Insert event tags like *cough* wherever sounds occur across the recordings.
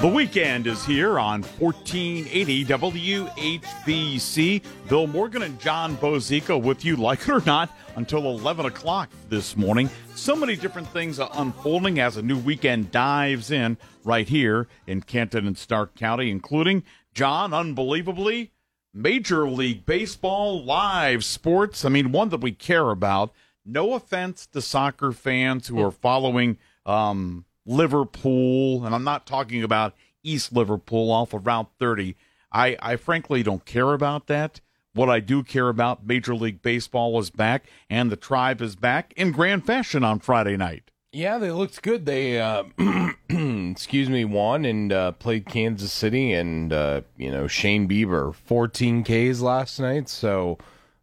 The weekend is here on 1480 WHBC. Bill Morgan and Jon Bozeka with you, like it or not, until 11 o'clock this morning. So many different things are unfolding as a new weekend dives in right here in Canton and Stark County, including, Jon, unbelievably, Major League Baseball live sports. I mean, one that we care about. No offense to soccer fans who are following. Um, Liverpool, and I'm not talking about East Liverpool off of Route 30. I, I frankly don't care about that. What I do care about, Major League Baseball is back, and the Tribe is back in grand fashion on Friday night. Yeah, they looked good. They, uh, *clears throat* excuse me, won and uh, played Kansas City, and uh, you know Shane Bieber, 14 Ks last night. So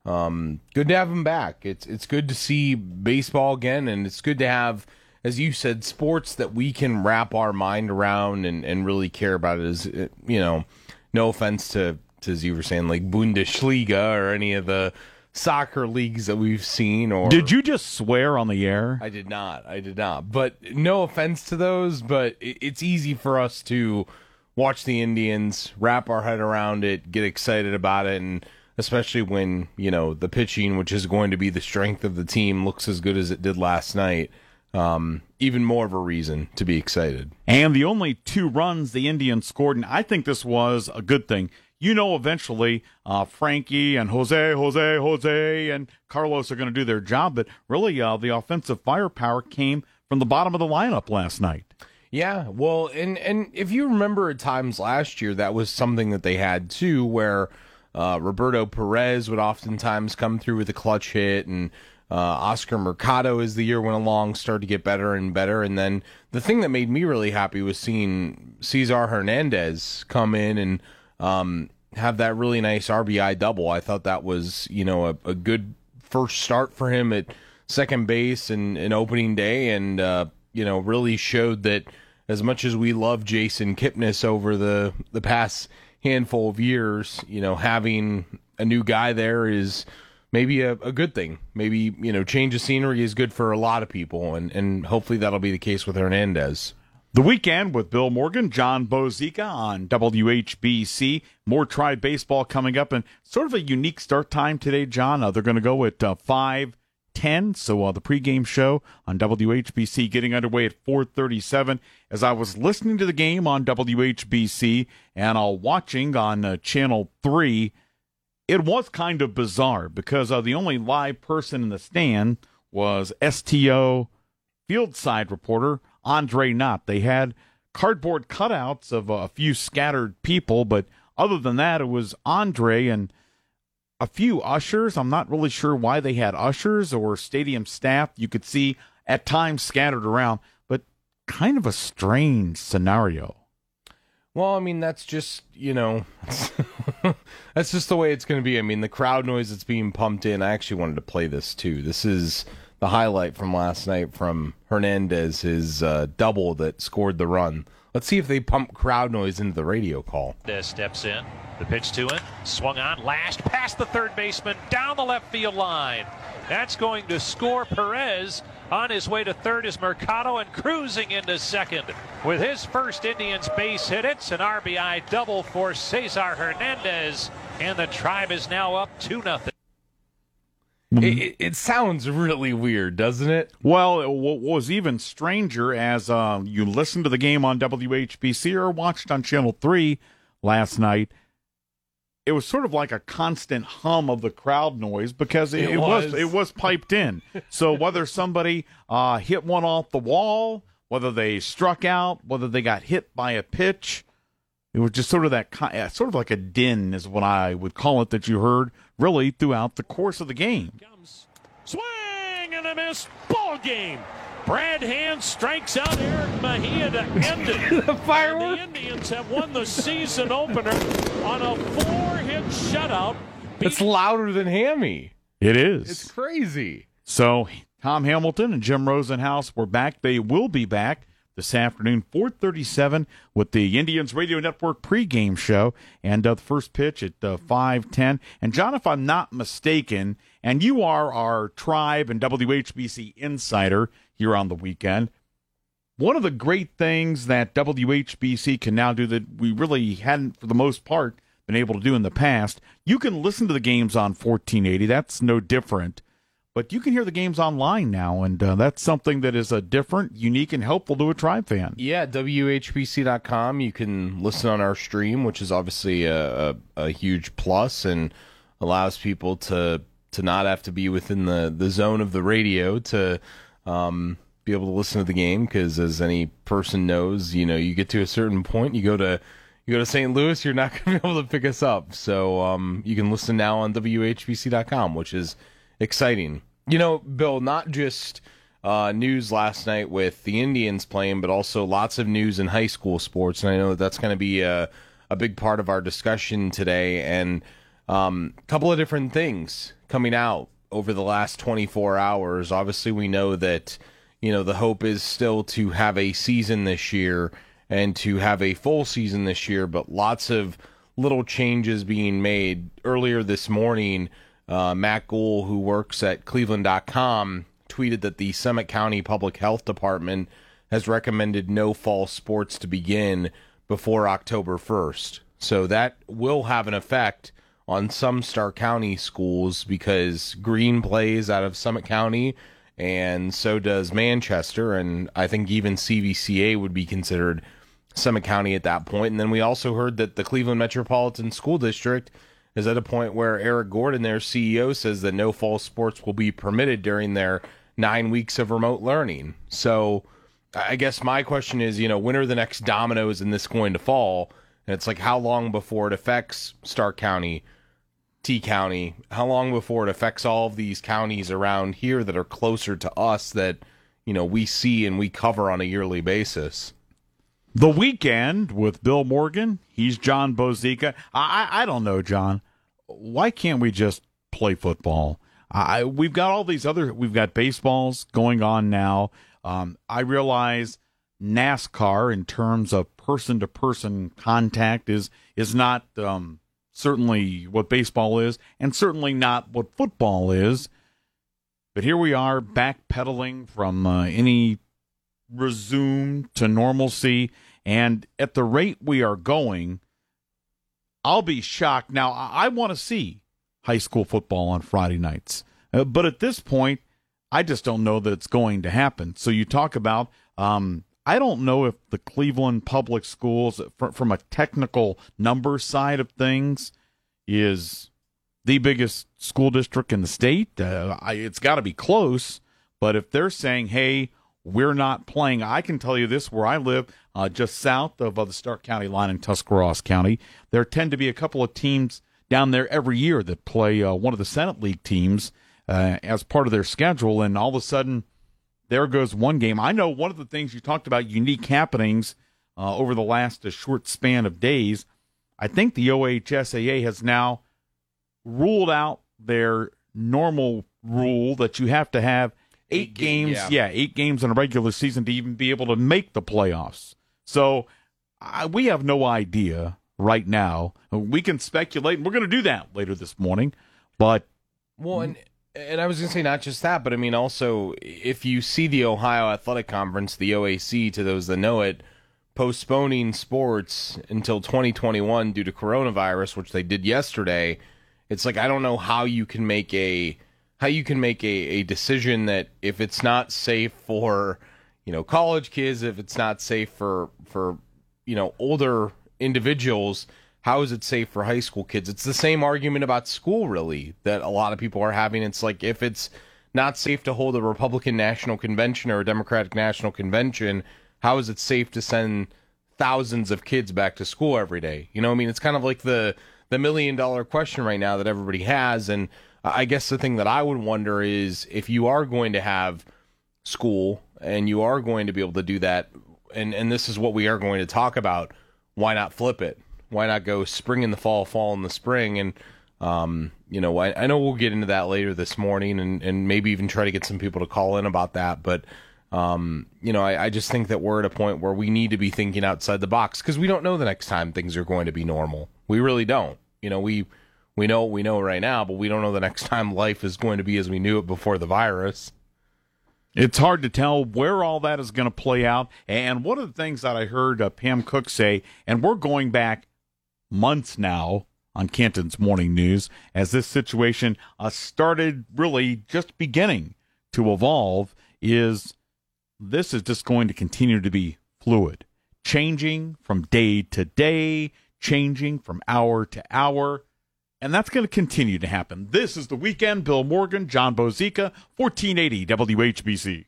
um, good to have him back. It's it's good to see baseball again, and it's good to have as you said, sports that we can wrap our mind around and, and really care about is, uh, you know, no offense to, to, as you were saying, like Bundesliga or any of the soccer leagues that we've seen. Or Did you just swear on the air? I did not. I did not. But no offense to those, but it, it's easy for us to watch the Indians, wrap our head around it, get excited about it, and especially when, you know, the pitching, which is going to be the strength of the team, looks as good as it did last night um, even more of a reason to be excited. And the only two runs the Indians scored, and I think this was a good thing. You know, eventually uh, Frankie and Jose, Jose, Jose, and Carlos are going to do their job, but really uh, the offensive firepower came from the bottom of the lineup last night. Yeah, well, and and if you remember at times last year, that was something that they had too, where uh, Roberto Perez would oftentimes come through with a clutch hit, and uh, Oscar Mercado, as the year went along, started to get better and better. And then the thing that made me really happy was seeing Cesar Hernandez come in and um, have that really nice RBI double. I thought that was, you know, a, a good first start for him at second base and, and opening day, and uh, you know, really showed that as much as we love Jason Kipnis over the the past handful of years, you know, having a new guy there is maybe a, a good thing. Maybe, you know, change of scenery is good for a lot of people, and, and hopefully that'll be the case with Hernandez. The weekend with Bill Morgan, Jon Bozeka on WHBC. More Tribe baseball coming up, and sort of a unique start time today, Jon. Uh, they're going to go at uh, five ten. So uh, the pregame show on WHBC getting underway at four thirty seven. As I was listening to the game on WHBC and uh, watching on uh, Channel Three it was kind of bizarre because uh, the only live person in the stand was STO field side reporter Andre Knott. They had cardboard cutouts of a few scattered people, but other than that, it was Andre and a few ushers. I'm not really sure why they had ushers or stadium staff. You could see at times scattered around, but kind of a strange scenario. Well, I mean, that's just, you know, *laughs* that's just the way it's going to be. I mean, the crowd noise that's being pumped in, I actually wanted to play this too. This is the highlight from last night from Hernandez, his uh, double that scored the run. Let's see if they pump crowd noise into the radio call. Hernandez steps in. The pitch to it. Swung on, lashed past the third baseman, down the left field line. That's going to score Perez on his way to third is Mercado and cruising into second. With his first Indians base hit, it's an RBI double for Cesar Hernandez, and the tribe is now up 2 0. It, it, sounds really weird, doesn't it? Well, what was even stranger as uh, you listened to the game on WHBC or watched on Channel 3 last night, it was sort of like a constant hum of the crowd noise because it, It it was. was. it was piped in. *laughs* so whether somebody uh, hit one off the wall, whether they struck out, whether they got hit by a pitch, it was just sort of that ki- uh, sort of like a din is what I would call it that you heard really throughout the course of the game. Swing and a miss. Ball game. Brad Hand strikes out Erick Mejia to end it. *laughs* The firework. And the Indians have won the season opener on a four-hit shutout. It's louder than Hammy. It is. It's crazy. So Tom Hamilton and Jim Rosenhaus were back. They will be back this afternoon, 4:37, with the Indians Radio Network pregame show, and uh, the first pitch at uh, 5:10. And Jon, if I'm not mistaken, and you are our Tribe and WHBC insider here on the weekend. One of the great things that WHBC can now do that we really hadn't, for the most part, been able to do in the past, you can listen to the games on 1480. That's no different but you can hear the games online now, and uh, that's something that is a different, unique, and helpful to a Tribe fan. Yeah, WHBC.com. You can listen on our stream, which is obviously a, a, a huge plus and allows people to to not have to be within the, the zone of the radio to um, be able to listen to the game. Because as any person knows, you know, you get to a certain point, you go to you go to St. Louis, you're not *laughs* going to be able to pick us up. So um, you can listen now on WHBC.com, which is exciting. You know, Bill, not just uh, news last night with the Indians playing, but also lots of news in high school sports. And I know that that's going to be a, a big part of our discussion today. And a um, couple of different things coming out over the last 24 hours. Obviously, we know that, you know, the hope is still to have a season this year and to have a full season this year, but lots of little changes being made. Earlier this morning, uh, Matt Goul, who works at Cleveland.com, tweeted that the Summit County Public Health Department has recommended no fall sports to begin before October 1st. So that will have an effect on some Stark County schools because Green plays out of Summit County and so does Manchester. And I think even CVCA would be considered Summit County at that point. And then we also heard that the Cleveland Metropolitan School District is at a point where Eric Gordon, their CEO, says that no fall sports will be permitted during their nine weeks of remote learning. So I guess my question is, you know, when are the next dominoes in this going to fall? And it's like, how long before it affects Stark County, T County? How long before it affects all of these counties around here that are closer to us that, you know, we see and we cover on a yearly basis? The weekend with Bill Morgan. He's Jon Bozeka. I, I don't know, Jon. Why can't we just play football? I we've got all these other. We've got baseballs going on now. Um, I realize NASCAR in terms of person to person contact is is not um, certainly what baseball is, and certainly not what football is. But here we are backpedaling from uh, any resume to normalcy. And at the rate we are going, I'll be shocked. Now, I, I want to see high school football on Friday nights. Uh, but at this point, I just don't know that it's going to happen. So you talk about, um, I don't know if the Cleveland public schools, from a technical number side of things, is the biggest school district in the state. Uh, I, it's got to be close. But if they're saying, hey, we're not playing, I can tell you this where I live, uh, just south of uh, the Stark County line in Tuscarawas County, there tend to be a couple of teams down there every year that play uh, one of the Senate League teams uh, as part of their schedule. And all of a sudden, there goes one game. I know one of the things you talked about, unique happenings uh, over the last uh, short span of days. I think the OHSAA has now ruled out their normal rule that you have to have eight, Eight ga- games, yeah. yeah. eight games in a regular season to even be able to make the playoffs. So I, we have no idea right now. We can speculate, and we're going to do that later this morning. But Well, and and I was going to say not just that, but I mean also if you see the Ohio Athletic Conference, the OAC, to those that know it, postponing sports until 2021 due to coronavirus, which they did yesterday, it's like I don't know how you can make a how you can make a, a decision that if it's not safe for you know college kids, if it's not safe for for you know older individuals, how is it safe for high school kids? It's the same argument about school, really, that a lot of people are having. It's like if it's not safe to hold a Republican National Convention or a Democratic National Convention, how is it safe to send thousands of kids back to school every day? You know, I mean, it's kind of like the the million dollar question right now that everybody has, and I guess the thing that I would wonder is if you are going to have school and you are going to be able to do that, and and this is what we are going to talk about. Why not flip it? Why not go spring in the fall, fall in the spring? And um, you know, I, I, know we'll get into that later this morning, and and maybe even try to get some people to call in about that. But um, you know, I, I just think that we're at a point where we need to be thinking outside the box because we don't know the next time things are going to be normal. We really don't. You know, we we know what we know right now, but we don't know the next *laughs* time life is going to be as we knew it before the virus. It's hard to tell where all that is going to play out. And one of the things that I heard uh, Pam Cook say, and we're going back months now on Canton's Morning News as this situation uh, started really just beginning to evolve is this is just going to continue to be fluid, changing from day to day, changing from hour to hour. And that's going to continue to happen. This is the weekend. Bill Morgan, Jon Bozeka, 1480 WHBC.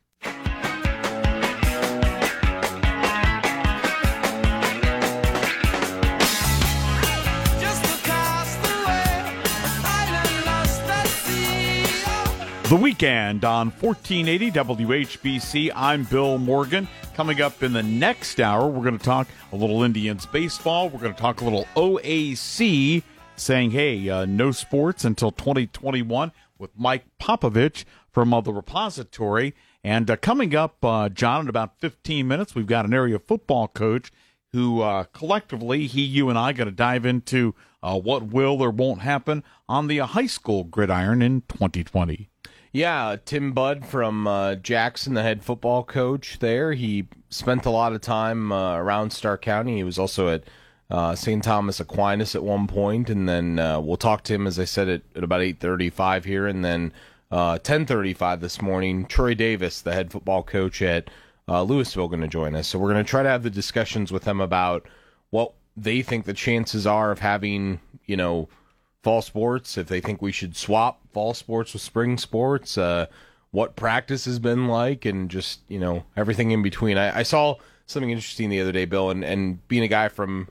The weekend on 1480 WHBC. I'm Bill Morgan. Coming up in the next hour, we're going to talk a little Indians baseball. We're going to talk a little OAC, saying, hey, uh, no sports until 2021 with Mike Popovich from uh, the repository. And uh, coming up, uh, Jon, in about 15 minutes, we've got an area football coach who uh, collectively, he, you, and I, got to dive into uh, what will or won't happen on the high school gridiron in 2020. Yeah, Tim Budd from uh, Jackson, the head football coach there. He spent a lot of time uh, around Stark County. He was also at uh, St. Thomas Aquinas at one point, and then uh, we'll talk to him, as I said, at, at about 8.35 here, and then 10.35 uh, this morning, Troy Davis, the head football coach at uh, Louisville, going to join us. So we're going to try to have the discussions with them about what they think the chances are of having, you know, fall sports, if they think we should swap fall sports with spring sports, uh, what practice has been like, and just you know everything in between. I, I saw something interesting the other day, Bill, and, and being a guy from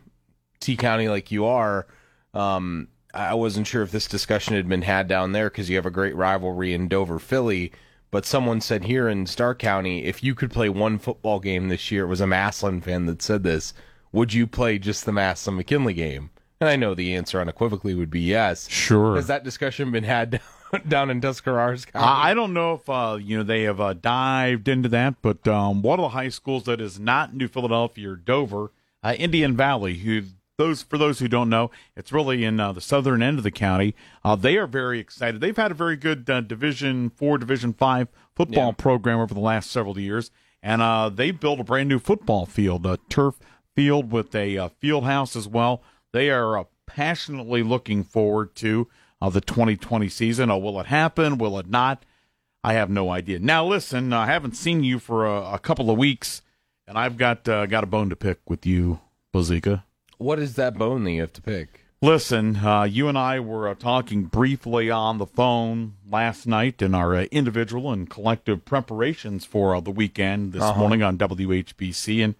T County like you are, um, I wasn't sure if this discussion had been had down there because you have a great rivalry in Dover, Philly. But someone said here in Stark County, if you could play one football game this year, it was a Massillon fan that said this. Would you play just the Massillon McKinley game? And I know the answer unequivocally would be yes. Sure. Has that discussion been had *laughs* down in Tuscarawas County? I don't know if uh, you know they have uh, dived into that, but um, one of the high schools that is not New Philadelphia or Dover, uh, Indian Valley, who those for those who don't know, it's really in uh, the southern end of the county. Uh, they are very excited. They've had a very good uh, Division Four, Division Five football yeah. program over the last several years, and they built a brand new football field, a turf field with a field house as well they are uh, passionately looking forward to uh, the 2020 season. Oh, will it happen? Will it not? I have no idea. Now, listen, I haven't seen you for a, a couple of weeks, and I've got uh, got a bone to pick with you, Bozeka. What is that bone that you have to pick? Listen, uh, you and I were uh, talking briefly on the phone last night in our uh, individual and collective preparations for uh, the weekend this uh-huh. morning on WHBC, and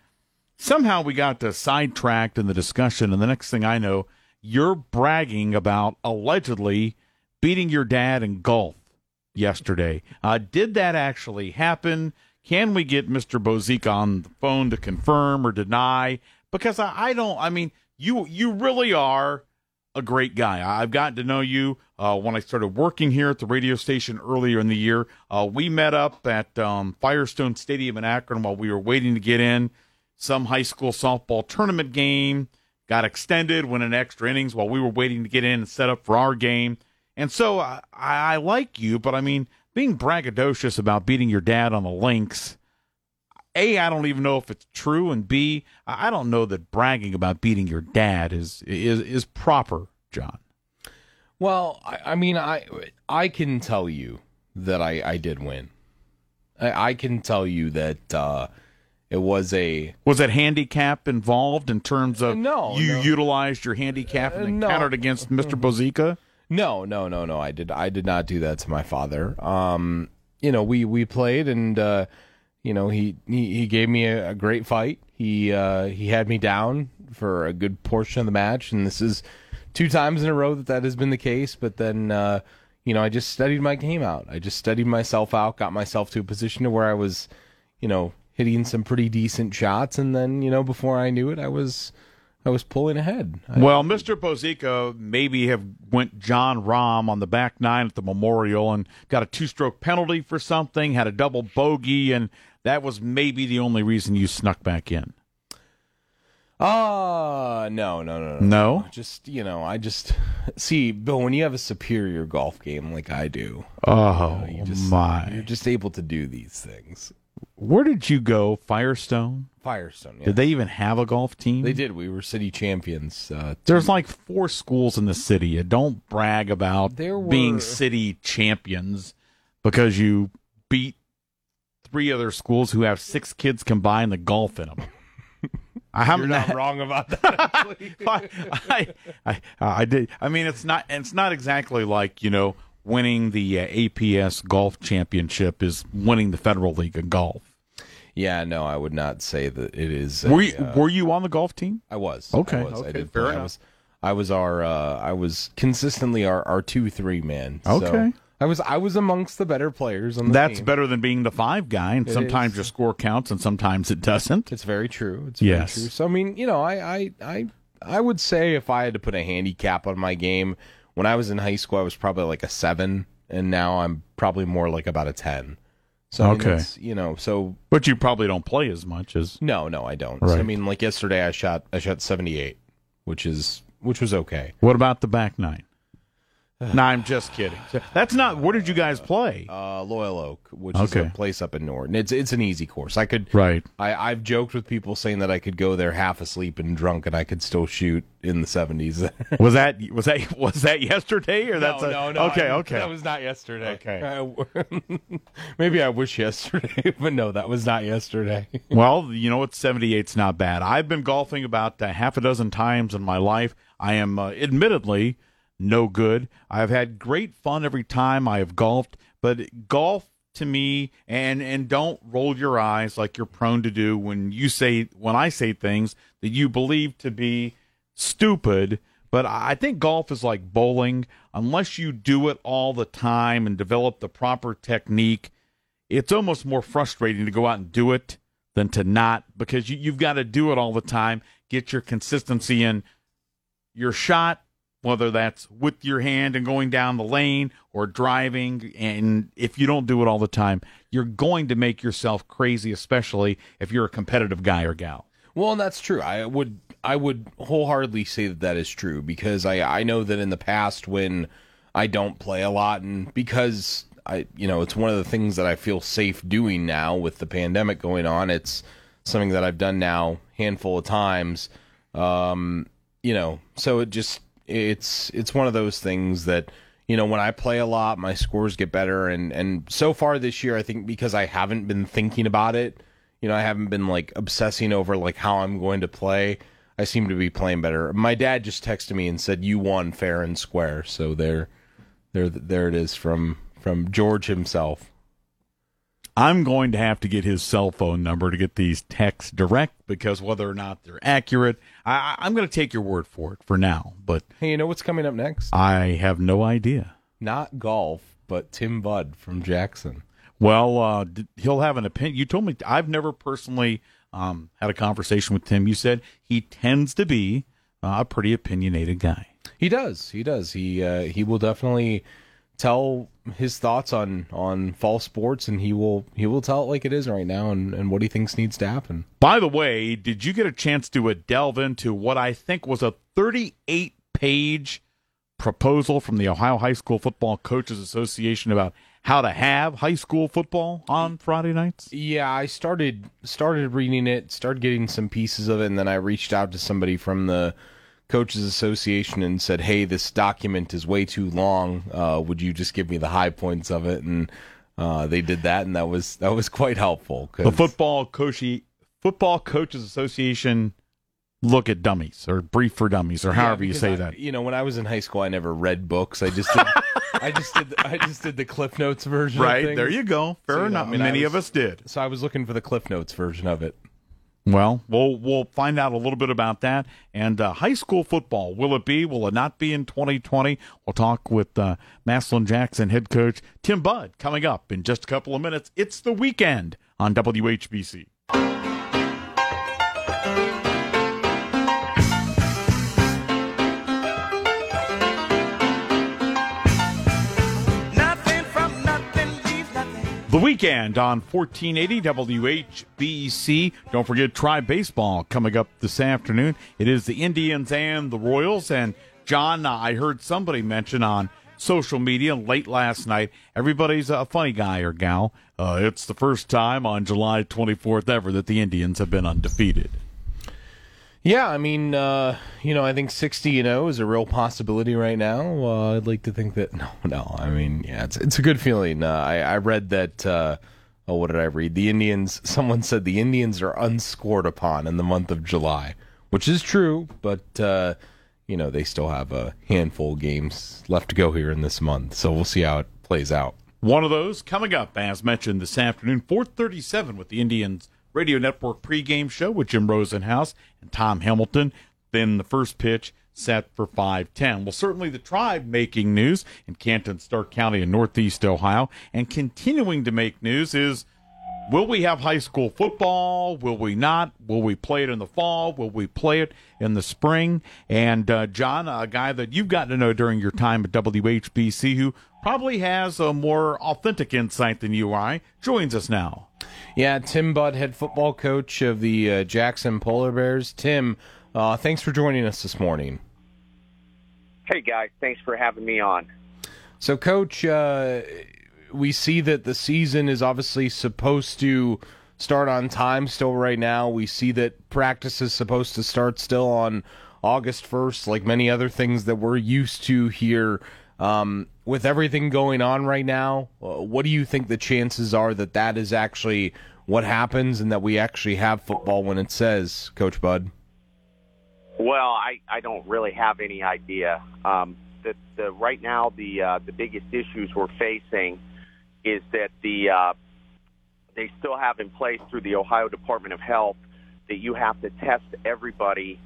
somehow we got sidetracked in the discussion, and the next thing I know, you're bragging about allegedly beating your dad in golf yesterday. Uh, did that actually happen? Can we get Mr. Bozeka on the phone to confirm or deny? Because I, I, don't. I mean, you you really are a great guy. I've gotten to know you uh, when I started working here at the radio station earlier in the year. Uh, we met up at um, Firestone Stadium in Akron while we were waiting to get in some high school softball tournament game, got extended, went in extra innings while we were waiting to get in and set up for our game. And so I, I like you, but I mean, being braggadocious about beating your dad on the links, A, I don't even know if it's true, and B, I don't know that bragging about beating your dad is is is proper, Jon. Well, I, I mean, I I can tell you that I, I did win. I, I can tell you that uh, It was a Was that handicap involved in terms of No, you no. utilized your handicap and Uh, no. countered against *laughs* Mr. Bozeka? No, no, no, no. I did. I did not do that to my father. Um, you know, we we played, and uh, you know, he he, he gave me a, a great fight. He uh, he had me down for a good portion of the match, and this is two times in a row that that has been the case. But then, uh, you know, I just studied my game out. I just studied myself out, got myself to a position to where I was, you know, hitting some pretty decent shots, and then you know, before I knew it, I was. I was pulling ahead. I- Well, Mr. Bozeka maybe have went Jon Rahm on the back nine at the Memorial and got a two-stroke penalty for something, had a double bogey, and that was maybe the only reason you snuck back in. Uh no, no, no, no. No? Just you know, I just see, Bill. When you have a superior golf game like I do, Oh you just my! you're just able to do these things. Where did you go? Firestone? Firestone, yeah. Did they even have a golf team? They did. We were city champions. Uh, There's like four schools in the city. You don't brag about were- being city champions because you beat three other schools who have six kids combined the golf in them. *laughs* I you're haven't. not wrong about *laughs* that. I, I, I, I did. I mean, it's not. It's not exactly like you know winning the uh, APS golf championship is winning the Federal League of Golf. yeah, no, I would not say that it is. a, Were you, uh, were you on the golf team? I was. Okay, I was. I okay, did fair play. I enough. was. I was our. Uh, I was consistently our, our two three man. So Okay. I was. I was amongst the better players on the That's team. better than being the five guy, and It sometimes is. your score counts and sometimes it doesn't. It's very true. It's Yes. very true. So I mean, you know, I, I I I would say if I had to put a handicap on my game, when I was in high school, I was probably like a seven, and now I'm probably more like about a ten. So I mean, Okay. you know, so But you probably don't play as much as. no, no, I don't. So, I mean, like yesterday, I shot I shot seventy eight, which is which was okay. What about the back nine? *sighs* no, I'm just kidding. That's not. Where did you guys play? Uh, Loyal Oak, which Okay. is a place up in Norton. It's it's an easy course. I could Right. I, I've joked with people saying that I could go there half asleep and drunk, and I could still shoot in the seventies. *laughs* Was that was that was that yesterday or that's no, a, no, no. okay I- okay That was not yesterday. Okay. *laughs* Maybe I wish yesterday, *laughs* but no, that was not yesterday. well you know what 78's not bad i've been golfing about uh, half a dozen times in my life i am uh, admittedly no good. I've had great fun every time i have golfed but golf to me and and don't roll your eyes like you're prone to do when you say when i say things that you believe to be stupid but i think golf is like bowling. Unless you do it all the time and develop the proper technique it's almost more frustrating to go out and do it than to not because you, you've got to do it all the time get your consistency in your shot whether that's with your hand and going down the lane or driving and if you don't do it all the time you're going to make yourself crazy especially if you're a competitive guy or gal well, and that's true. I would I would wholeheartedly say that that is true because I I know that in the past when I don't play a lot and because I you know it's one of the things that I feel safe doing now with the pandemic going on. It's something that I've done now handful of times. Um, you know, so it just it's it's one of those things that you know when I play a lot, my scores get better, and and so far this year, I think because I haven't been thinking about it, you know, I haven't been like obsessing over like how I'm going to play. I seem to be playing better. My dad just texted me and said you won fair and square, so there, there, there it is from from George himself. I'm going to have to get his cell phone number to get these texts direct because whether or not they're accurate I, i'm going to take your word for it for now but Hey, you know what's coming up next? i have no idea Not golf, but Tim Budd from Jackson. Well, uh, d- he'll have an opinion. You told me I've never personally um, had a conversation with Tim. You said he tends to be uh, a pretty opinionated guy. He does. He does. He uh, he will definitely tell his thoughts on on fall sports, and he will he will tell it like it is right now, and, and what he thinks needs to happen. By the way, did you get a chance to uh, delve into what I think was a 38 page proposal from the Ohio High School Football Coaches Association about how to have high school football on Friday nights? Yeah, I started started reading it, started getting some pieces of it, and then I reached out to somebody from the coaches association and said, "Hey, this document is way too long. Uh, would you just give me the high points of it?" And uh, they did that, and that was that was quite helpful. 'cause- The football coach Football Coaches Association look at dummies or brief for dummies or however you say I, that. You know, when I was in high school, I never read books. I just did, *laughs* I just did I just did the Cliff Notes version. Right there, you go. Fair So, you know, enough. I mean, Many was- of us did. So I was looking for the Cliff Notes version of it. Well, we'll we'll find out a little bit about that. And uh, high school football, will it be? Will it not be in 2020? We'll talk with uh, Massillon Jackson head coach Tim Budd coming up in just a couple of minutes. It's the weekend on WHBC. The weekend on 1480 WHBC. Don't forget Tribe Baseball coming up this afternoon. It is the Indians and the Royals. And Jon, I heard somebody mention on social media late last night. Everybody's a funny guy or gal. Uh, it's the first time on July 24th ever that the Indians have been undefeated. Yeah, I mean, uh, you know, I think 60 and 0 is a real possibility right now. Uh, I'd like to think that *laughs* no, no. I mean, yeah, it's it's a good feeling. Uh, I I read that. Uh, oh, what did I read? The Indians. *laughs* Someone said the Indians are unscored upon in the month of July, which is true, but. Uh, you know, they still have a handful of games left to go here in this month, so we'll see how it plays out. One of those coming up, as mentioned this afternoon, 437 with the Indians Radio Network pregame show with Jim Rosenhaus and Tom Hamilton. Then the first pitch set for 510. Well, certainly the tribe making news in Canton, Stark County in Northeast Ohio. And continuing to make news is Will we have high school football? Will we not? Will we play it in the fall? Will we play it in the spring? And uh, Jon, a guy that you've gotten to know during your time at WHBC, who probably has a more authentic insight than you I, joins us now. Yeah, Tim Budd, head football coach of the uh, Jackson Polar Bears. Tim, uh, thanks for joining us this morning. Hey guys, thanks for having me on. So, Coach, uh, we see that the season is obviously supposed to start on time still right now. We see that practice is supposed to start still on August 1st, like many other things that we're used to here. Um, with everything going on right now, uh, what do you think the chances are that that is actually what happens and that we actually have football when it says, Coach Budd? Well, I, I don't really have any idea. Um, the, the right now the uh, the biggest issues we're facing is that the uh, they still have in place through the Ohio Department of Health that you have to test everybody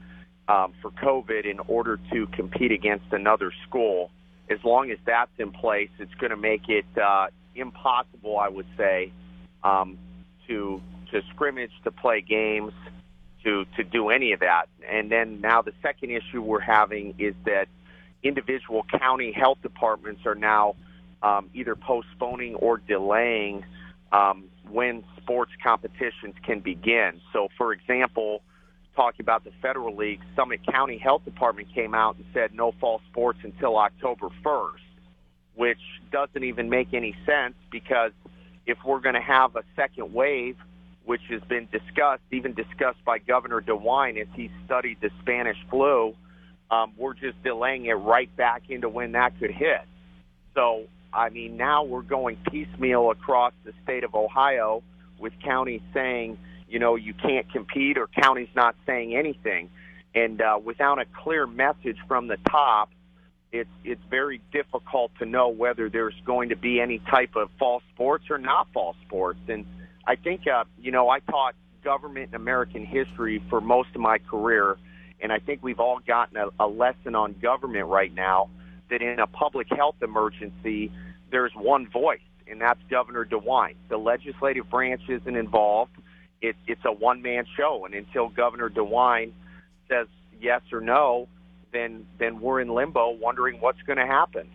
um, for COVID in order to compete against another school. As long as that's in place, it's going to make it uh, impossible, I would say, um, to to scrimmage, to play games, to to do any of that. And then now the second issue we're having is that individual county health departments are now um, either postponing or delaying um, when sports competitions can begin. So, for example, talking about the federal league, Summit County Health Department came out and said no fall sports until October 1st, which doesn't even make any sense because if we're going to have a second wave, which has been discussed, even discussed by Governor DeWine as he studied the Spanish flu, um, we're just delaying it right back into when that could hit. So, I mean, now we're going piecemeal across the state of Ohio with counties saying, you know, you can't compete or counties not saying anything. And uh, without a clear message from the top, it's it's very difficult to know whether there's going to be any type of fall sports or not fall sports. And I think, uh, you know, I taught government and American history for most of my career, and I think we've all gotten a, a lesson on government right now that in a public health emergency, there's one voice, and that's Governor DeWine. The legislative branch isn't involved. It, it's a one-man show, and until Governor DeWine says yes or no, then then we're in limbo, wondering what's going to happen.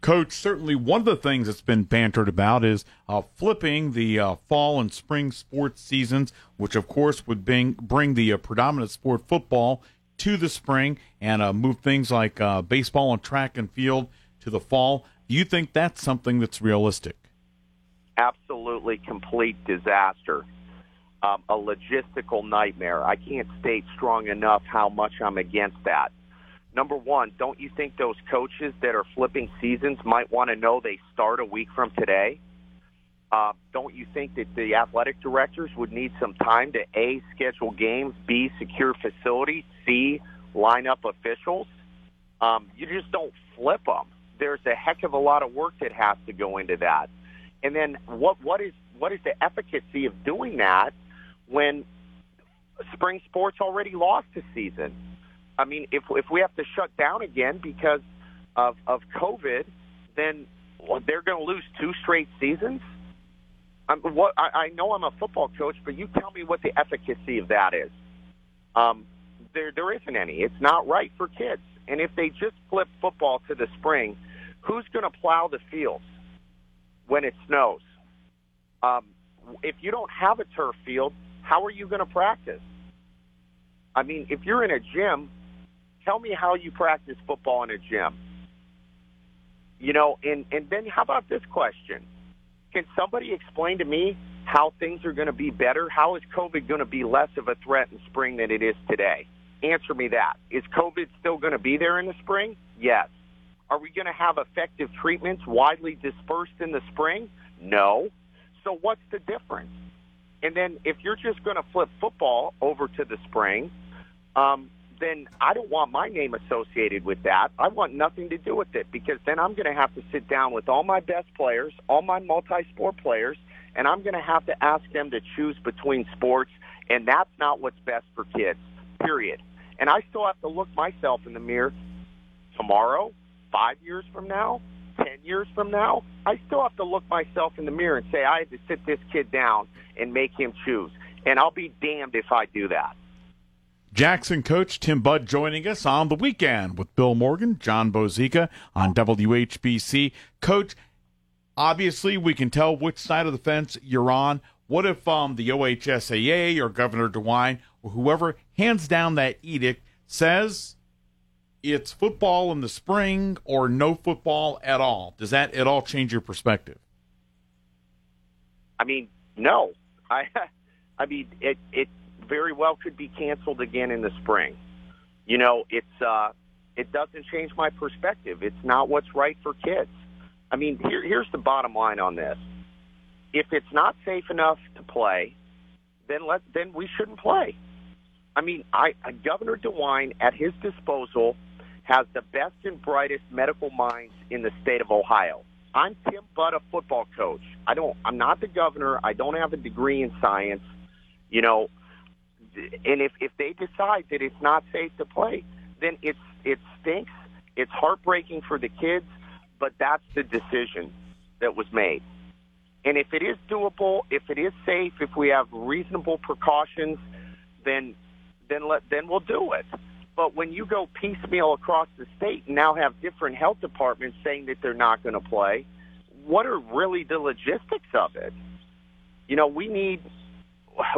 Coach, certainly one of the things that's been bantered about is uh, flipping the uh, fall and spring sports seasons, which of course would bring bring the uh, predominant sport football to the spring and uh, move things like uh, baseball and track and field to the fall. Do you think that's something that's realistic? Absolutely complete disaster. Um, a logistical nightmare. I can't state strong enough how much I'm against that. Number one, don't you think those coaches that are flipping seasons might want to know they start a week from today? Uh, don't you think that the athletic directors would need some time to A, schedule games, B, secure facilities, C, line up officials? Um, you just don't flip them. There's a heck of a lot of work that has to go into that. And then what, what, is, what is the efficacy of doing that when spring sports already lost a season? I mean, if, if we have to shut down again because of, of COVID, then they're going to lose two straight seasons? I'm, what I, I know I'm a football coach, but you tell me what the efficacy of that is. Um, there, there isn't any. It's not right for kids. And if they just flip football to the spring, who's going to plow the fields when it snows? Um, if you don't have a turf field, how are you going to practice? I mean, if you're in a gym, tell me how you practice football in a gym. You know, and and then how about this question? Can somebody explain to me how things are going to be better? How is COVID going to be less of a threat in spring than it is today? Answer me that. Is COVID still going to be there in the spring? Yes. Are we going to have effective treatments widely dispersed in the spring? No. So what's the difference? And then if you're just going to flip football over to the spring, um, then I don't want my name associated with that. I want nothing to do with it because then I'm going to have to sit down with all my best players, all my multi-sport players, and I'm going to have to ask them to choose between sports, and that's not what's best for kids, period. And I still have to look myself in the mirror tomorrow, five years from now, ten years from now. I still have to look myself in the mirror and say, I had to sit this kid down and make him choose. And I'll be damned if I do that. Jackson coach Tim Budd joining us on the weekend with Bill Morgan, Jon Bozeka on WHBC. Coach, obviously we can tell which side of the fence you're on. What if um, the OHSAA or Governor DeWine or whoever hands down that edict says it's football in the spring or no football at all? Does that at all change your perspective? I mean, no. *laughs* I, I mean, it it very well could be canceled again in the spring. You know, it's uh, it doesn't change my perspective. It's not what's right for kids. I mean, here, here's the bottom line on this: if it's not safe enough to play, then let then we shouldn't play. I mean, I, Governor DeWine at his disposal has the best and brightest medical minds in the state of Ohio. I'm Tim Budd, a football coach. I don't. I'm not the governor. I don't have a degree in science. You know, and if if they decide that it's not safe to play, then it's it stinks. It's heartbreaking for the kids, but that's the decision that was made. And if it is doable, if it is safe, if we have reasonable precautions, then then let then we'll do it. But when you go piecemeal across the state and now have different health departments saying that they're not going to play, what are really the logistics of it? You know, we need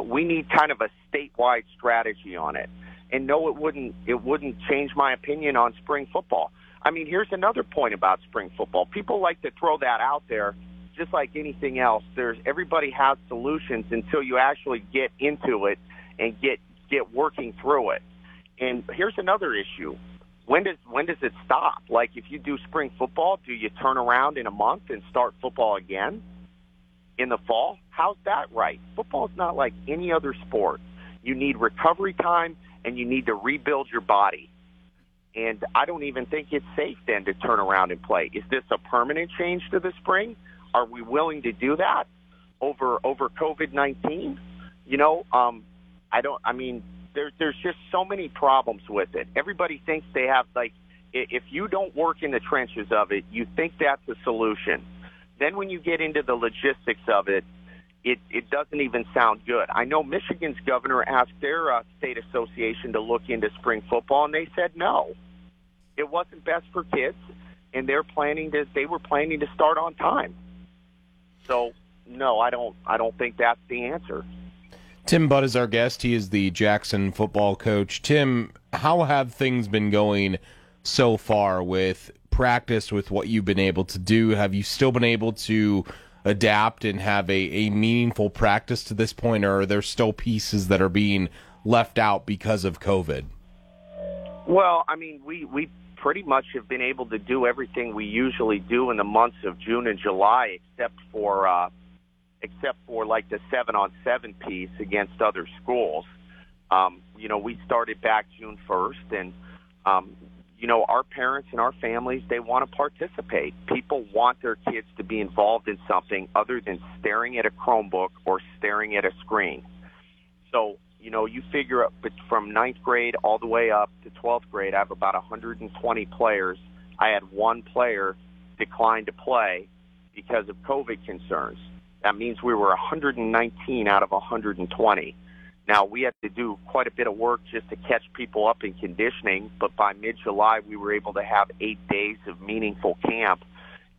we need kind of a statewide strategy on it. And no, it wouldn't. It wouldn't change my opinion on spring football. I mean, here's another point about spring football. People like to throw that out there, just like anything else. There's everybody has solutions until you actually get into it and get get working through it. And here's another issue. When does when does it stop? Like if you do spring football, do you turn around in a month and start football again? in the fall. How's that right? Football is not like any other sport. You need recovery time and you need to rebuild your body. And I don't even think it's safe then to turn around and play. Is this a permanent change to the spring? Are we willing to do that over over COVID nineteen? You know, um, I don't. I mean, there's there's just so many problems with it. Everybody thinks they have like if you don't work in the trenches of it, you think that's a solution. Then when you get into the logistics of it, it, it doesn't even sound good. I know Michigan's governor asked their uh, state association to look into spring football, and they said no. It wasn't best for kids, and they're planning to. They were planning to start on time. So no, I don't. I don't think that's the answer. Tim Budd is our guest. He is the Jackson football coach. Tim, how have things been going so far with practice with what you've been able to do? Have you still been able to adapt and have a, a meaningful practice to this point, or are there still pieces that are being left out because of COVID? Well, I mean, we, we pretty much have been able to do everything we usually do in the months of June and July, except for uh, except for like the seven on seven piece against other schools. Um, you know, we started back June 1st, and um, you know, our parents and our families, they want to participate. People want their kids to be involved in something other than staring at a Chromebook or staring at a screen. So, you know, you figure up from ninth grade all the way up to 12th grade, I have about 120 players. I had one player decline to play because of COVID concerns. That means we were 119 out of 120. Now, we had to do quite a bit of work just to catch people up in conditioning, but by mid July, we were able to have eight days of meaningful camp,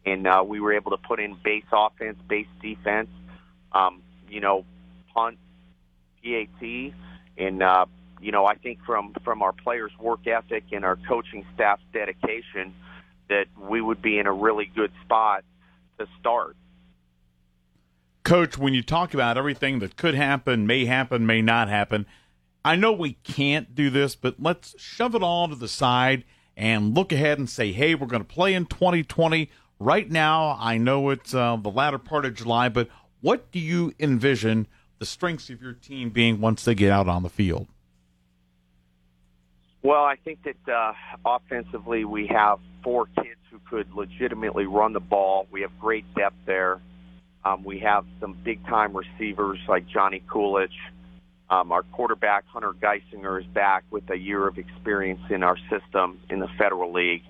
and uh, we were able to put in base offense, base defense, um, you know, punt, PAT, and, uh, you know, I think from, from our players' work ethic and our coaching staff's dedication, that we would be in a really good spot to start. Coach, when you talk about everything that could happen, may happen, may not happen, I know we can't do this, but let's shove it all to the side and look ahead and say, hey, we're going to play in 2020. Right now, I know it's uh, the latter part of July, but what do you envision the strengths of your team being once they get out on the field? Well, I think that uh, offensively, we have four kids who could legitimately run the ball. We have great depth there. Um, we have some big time receivers like Johnny Coolidge. Um, our quarterback, Hunter Geisinger, is back with a year of experience in our system in the Federal League.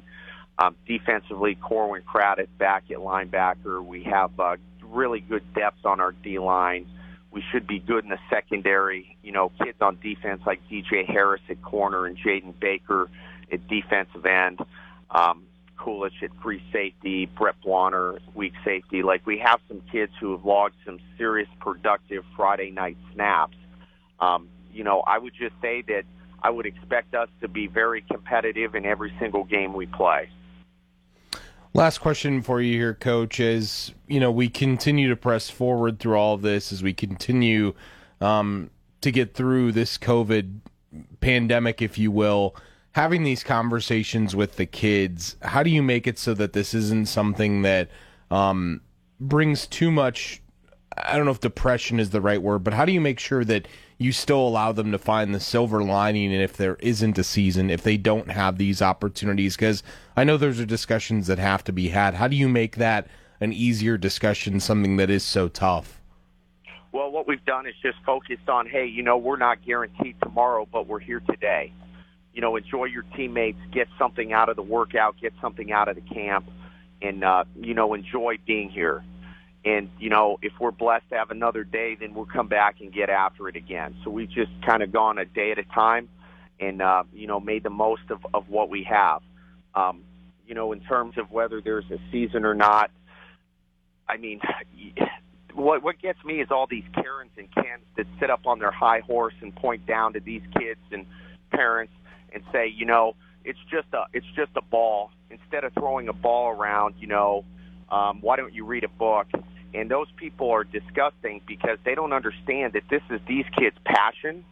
Um, defensively, Corwin Craddock back at linebacker. We have uh, really good depth on our D line. We should be good in the secondary. You know, kids on defense like DJ Harris at corner and Jaden Baker at defensive end. Um, Coolidge at free safety, Brett Blanner weak safety. Like we have some kids who have logged some serious productive Friday night snaps. Um, you know, I would just say that I would expect us to be very competitive in every single game we play. Last question for you here, Coach. Is you know, we continue to press forward through all of this as we continue um, to get through this COVID pandemic, if you will having these conversations with the kids, how do you make it so that this isn't something that um, brings too much? I don't know if depression is the right word, but how do you make sure that you still allow them to find the silver lining and if there isn't a season, if they don't have these opportunities? Because I know those are discussions that have to be had. How do you make that an easier discussion, something that is so tough? Well, what we've done is just focused on, hey, you know, we're not guaranteed tomorrow, but we're here today you know, enjoy your teammates, get something out of the workout, get something out of the camp, and uh, you know, enjoy being here. And you know, if we're blessed to have another day, then we'll come back and get after it again. So we've just kind of gone a day at a time, and uh, you know, made the most of of what we have. Um, you know, in terms of whether there's a season or not, I mean. What what gets me is all these Karens and Kens that sit up on their high horse and point down to these kids and parents and say, you know, it's just a it's just a ball. Instead of throwing a ball around, you know, um, why don't you read a book? And those people are disgusting because they don't understand that this is these kids' passion.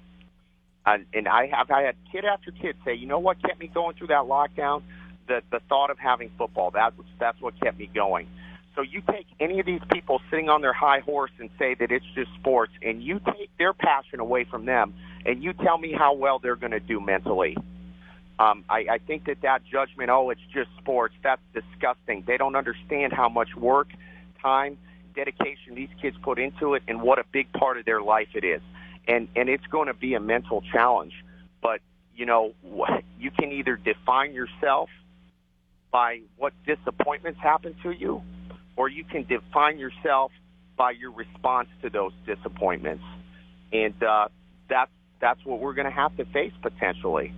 And, and I have I had kid after kid say, you know what kept me going through that lockdown? The the thought of having football. That was that's what kept me going. So you take any of these people sitting on their high horse and say that it's just sports, and you take their passion away from them, and you tell me how well they're going to do mentally. Um, I, I think that that judgment, oh, it's just sports, that's disgusting. They don't understand how much work, time, dedication these kids put into it, and what a big part of their life it is. And and it's going to be a mental challenge. But you know, you can either define yourself by what disappointments happen to you, or you can define yourself by your response to those disappointments. And uh, that's that's what we're going to have to face potentially.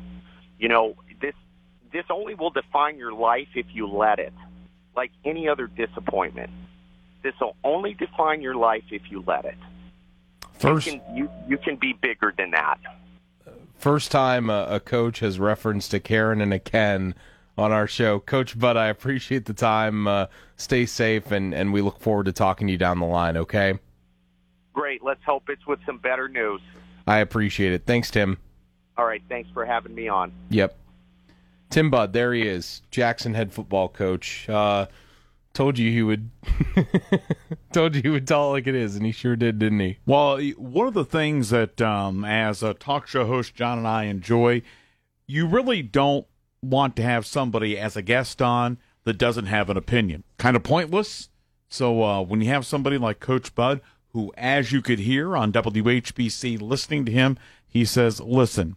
You know, this this only will define your life if you let it. Like any other disappointment, this will only define your life if you let it. First, you can, you, you can be bigger than that. First time a, a coach has referenced a Karen and a Ken on our show. Coach Budd, I appreciate the time. Uh, stay safe, and, and we look forward to talking to you down the line, okay? Great. Let's hope it's with some better news. I appreciate it. Thanks, Tim. All right. Thanks for having me on. Yep. Tim Budd, there he is, Jackson head football coach. Uh, Told you he would. *laughs* told you he would tell it like it is, and he sure did, didn't he? Well, one of the things that, um, as a talk show host, Jon and I enjoy, you really don't want to have somebody as a guest on that doesn't have an opinion. Kind of pointless. So uh, when you have somebody like Coach Budd, who, as you could hear on WHBC, listening to him, he says, "Listen,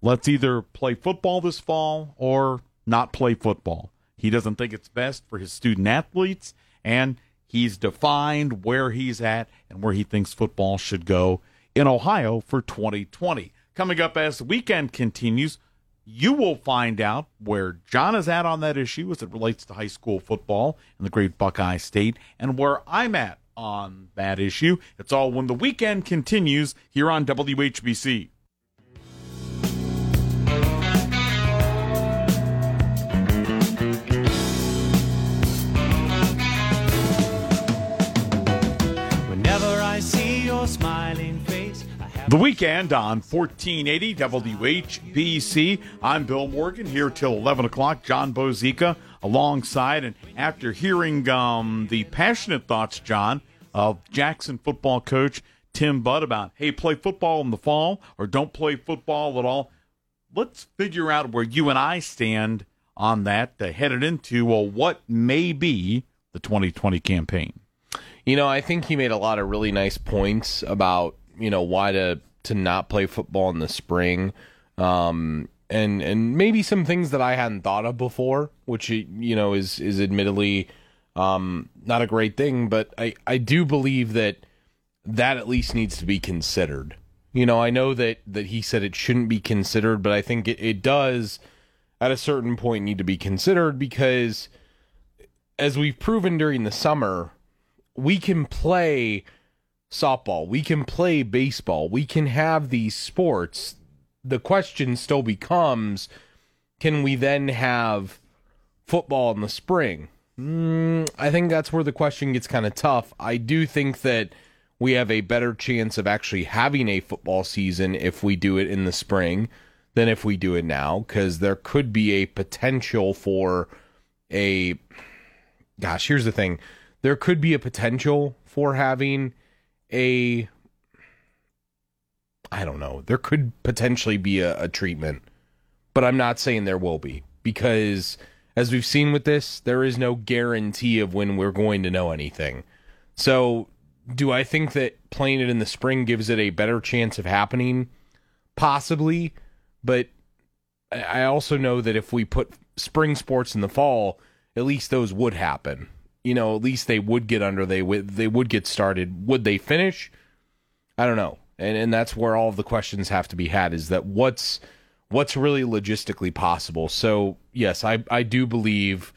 let's either play football this fall or not play football." He doesn't think it's best for his student athletes, and he's defined where he's at and where he thinks football should go in Ohio for 2020. Coming up as the weekend continues, you will find out where Jon is at on that issue as it relates to high school football in the great Buckeye State and where I'm at on that issue. It's all when the weekend continues here on WHBC. The weekend on 1480 WHBC. I'm Bill Morgan here till 11 o'clock. Jon Bozeka alongside. And after hearing um, the passionate thoughts, Jon, of Jackson football coach Tim Budd about, hey, play football in the fall or don't play football at all, let's figure out where you and I stand on that to headed into well, what may be the 2020 campaign. You know, I think he made a lot of really nice points about you know why to to not play football in the spring, um, and and maybe some things that I hadn't thought of before, which you know is is admittedly um, not a great thing, but I I do believe that that at least needs to be considered. You know, I know that that he said it shouldn't be considered, but I think it, it does at a certain point need to be considered because as we've proven during the summer, we can play softball, we can play baseball, we can have these sports. The question still becomes can we then have football in the spring? Mm, I think that's where the question gets kind of tough. I do think that we have a better chance of actually having a football season if we do it in the spring than if we do it now because there could be a potential for a gosh here's the thing there could be a potential for having a I don't know. There could potentially be a, a treatment, but I'm not saying there will be because as we've seen with this, there is no guarantee of when we're going to know anything. So, do I think that playing it in the spring gives it a better chance of happening? Possibly, but I also know that if we put spring sports in the fall, at least those would happen you know, at least they would get under. They would they would get started. Would they finish? I don't know. And and that's where all of the questions have to be had. Is that what's what's really logistically possible? So yes, I I do believe.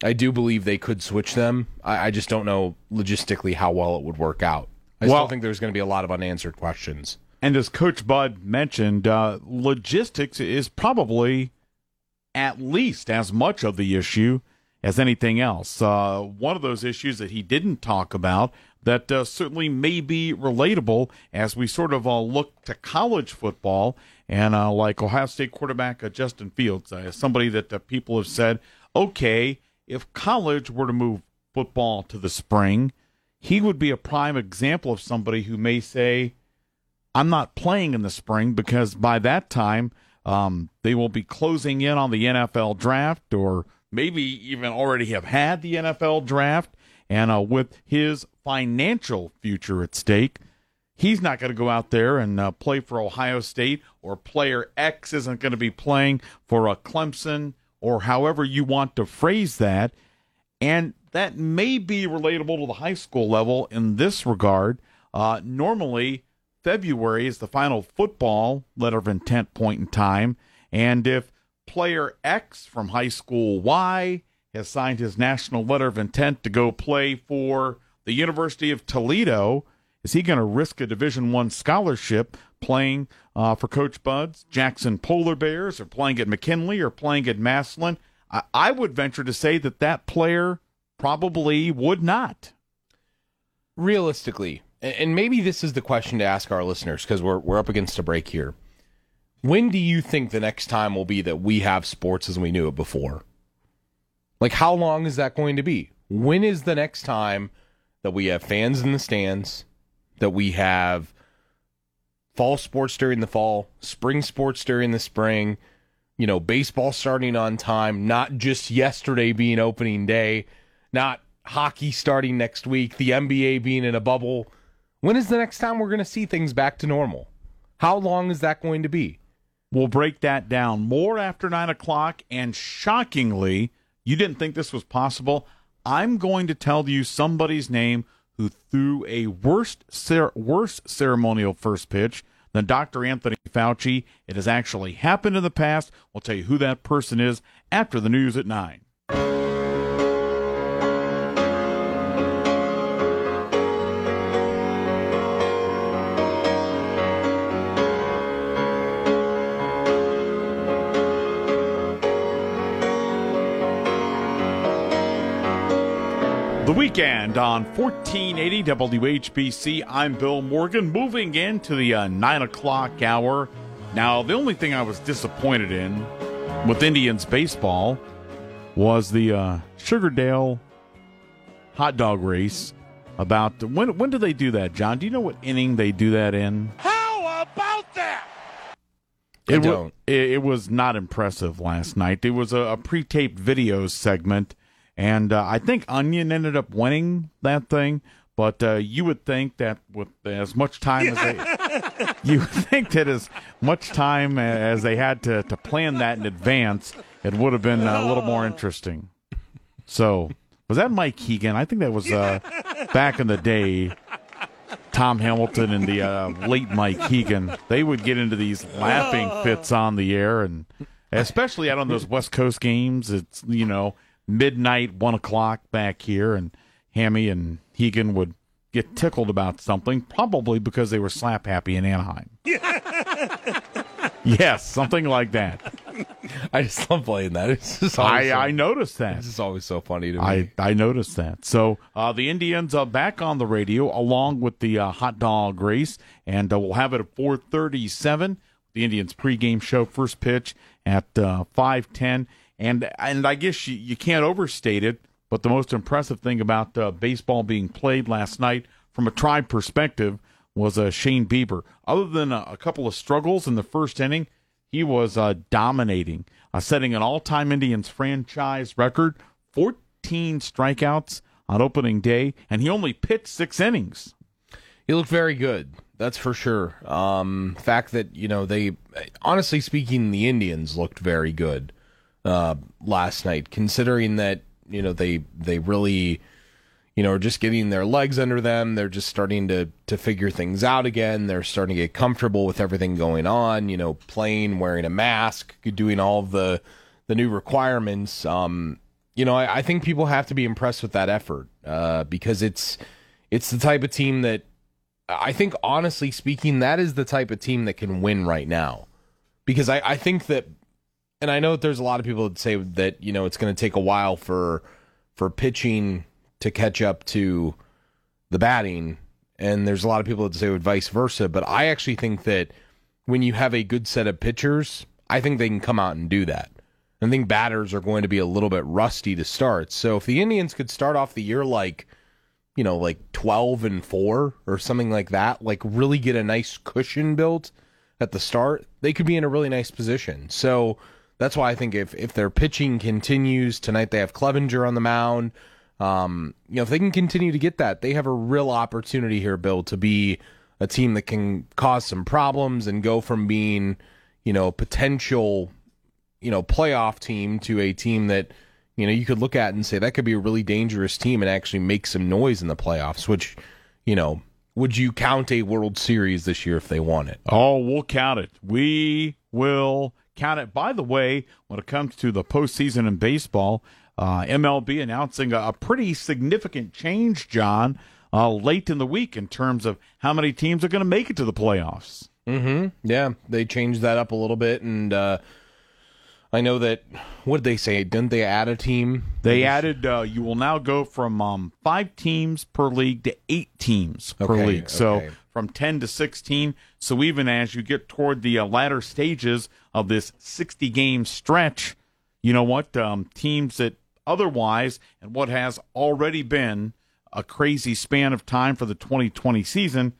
I do believe they could switch them. I, I just don't know logistically how well it would work out. I well, still think there's going to be a lot of unanswered questions. And as Coach Budd mentioned, uh, logistics is probably at least as much of the issue as anything else. Uh, one of those issues that he didn't talk about that uh, certainly may be relatable as we sort of uh, look to college football and uh, like Ohio State quarterback uh, Justin Fields, uh, somebody that people have said, okay, if college were to move football to the spring, he would be a prime example of somebody who may say, I'm not playing in the spring because by that time um, they will be closing in on the NFL draft or – maybe even already have had the NFL draft, and uh, with his financial future at stake, he's not going to go out there and uh, play for Ohio State, or player X isn't going to be playing for a uh, Clemson, or however you want to phrase that. And that may be relatable to the high school level in this regard. Uh, normally, February is the final football letter of intent point in time. And if player X from high school Y has signed his national letter of intent to go play for the University of Toledo. Is he going to risk a Division One scholarship playing uh, for Coach Budd's Jackson Polar Bears, or playing at McKinley, or playing at Massillon? I, I would venture to say that that player probably would not. Realistically, and maybe this is the question to ask our listeners because we're we're up against a break here. When do you think the next time will be that we have sports as we knew it before? Like, how long is that going to be? When is the next time that we have fans in the stands, that we have fall sports during the fall, spring sports during the spring, you know, baseball starting on time, not just yesterday being opening day, not hockey starting next week, the NBA being in a bubble. When is the next time we're going to see things back to normal? How long is that going to be? We'll break that down more after nine o'clock. And shockingly, you didn't think this was possible. I'm going to tell you somebody's name who threw a worse, cer- worse ceremonial first pitch than Dr. Anthony Fauci. It has actually happened in the past. We'll tell you who that person is after the news at 9. The weekend on 1480 WHBC. I'm Bill Morgan. Moving into the uh, 9 o'clock hour. Now, the only thing I was disappointed in with Indians baseball was the uh, Sugardale hot dog race. About when when do they do that, Jon? Do you know what inning they do that in? How about that? It, wa- don't. it, it was not impressive last night. It was a, a pre-taped video segment, and uh, I think Onion ended up winning that thing. But uh, you would think that with as much time as they, *laughs* you would think that as much time as they had to, to plan that in advance, it would have been a little more interesting. So was that Mike Hegan? I think that was uh, back in the day. Tom Hamilton and the uh, late Mike Hegan, they would get into these laughing fits on the air, and especially out on those West Coast games. It's you know midnight, one o'clock back here, and Hammy and Hegan would get tickled about something, probably because they were slap happy in Anaheim. *laughs* yes, something like that. I just love playing that. It's just I, so, I noticed that. This is always so funny to me. I, I noticed that. So uh, the Indians are back on the radio along with the uh, hot dog race, and uh, we'll have it at 4:37. The Indians pregame show, first pitch at uh, 5:10, and and I guess you, you can't overstate it. But the most impressive thing about uh, baseball being played last night, from a tribe perspective, was uh, Shane Bieber. Other than a, a couple of struggles in the first inning, he was uh, dominating, uh, setting an all-time Indians franchise record, 14 strikeouts on opening day, and he only pitched six innings. He looked very good. That's for sure. Um, fact that you know they, honestly speaking, the Indians looked very good uh, last night, considering that you know they they really you know are just getting their legs under them. They're just starting to to figure things out again. They're starting to get comfortable with everything going on. You know, playing, wearing a mask, doing all the the new requirements. Um, you know, I, I think people have to be impressed with that effort uh, because it's it's the type of team that I think, honestly speaking, that is the type of team that can win right now. Because I, I think that, and I know that there's a lot of people that say that you know it's going to take a while for for pitching to catch up to the batting, and there's a lot of people that say vice versa. But I actually think that when you have a good set of pitchers, I think they can come out and do that. I think batters are going to be a little bit rusty to start. So if the Indians could start off the year like you know, like 12 and 4 or something like that, like really get a nice cushion built at the start, they could be in a really nice position. So that's why I think if, if their pitching continues tonight, they have Clevinger on the mound. Um, you know, if they can continue to get that, they have a real opportunity here, Bill, to be a team that can cause some problems and go from being, you know, potential, you know, playoff team to a team that you know, you could look at and say that could be a really dangerous team and actually make some noise in the playoffs, which, you know, would you count a World Series this year if they won it? Oh, we'll count it. We will count it. By the way, when it comes to the postseason in baseball, uh, MLB announcing a, a pretty significant change, Jon, uh, late in the week in terms of how many teams are going to make it to the playoffs. Mm-hmm. Yeah, they changed that up a little bit, and uh, I know that. What did they say? Didn't they add a team? They added uh, you will now go from um, five teams per league to eight teams per Okay, league. So okay. From ten to sixteen. So even as you get toward the uh, latter stages of this sixty game stretch, you know what? Um, teams that otherwise, and what has already been a crazy span of time for the 2020 season,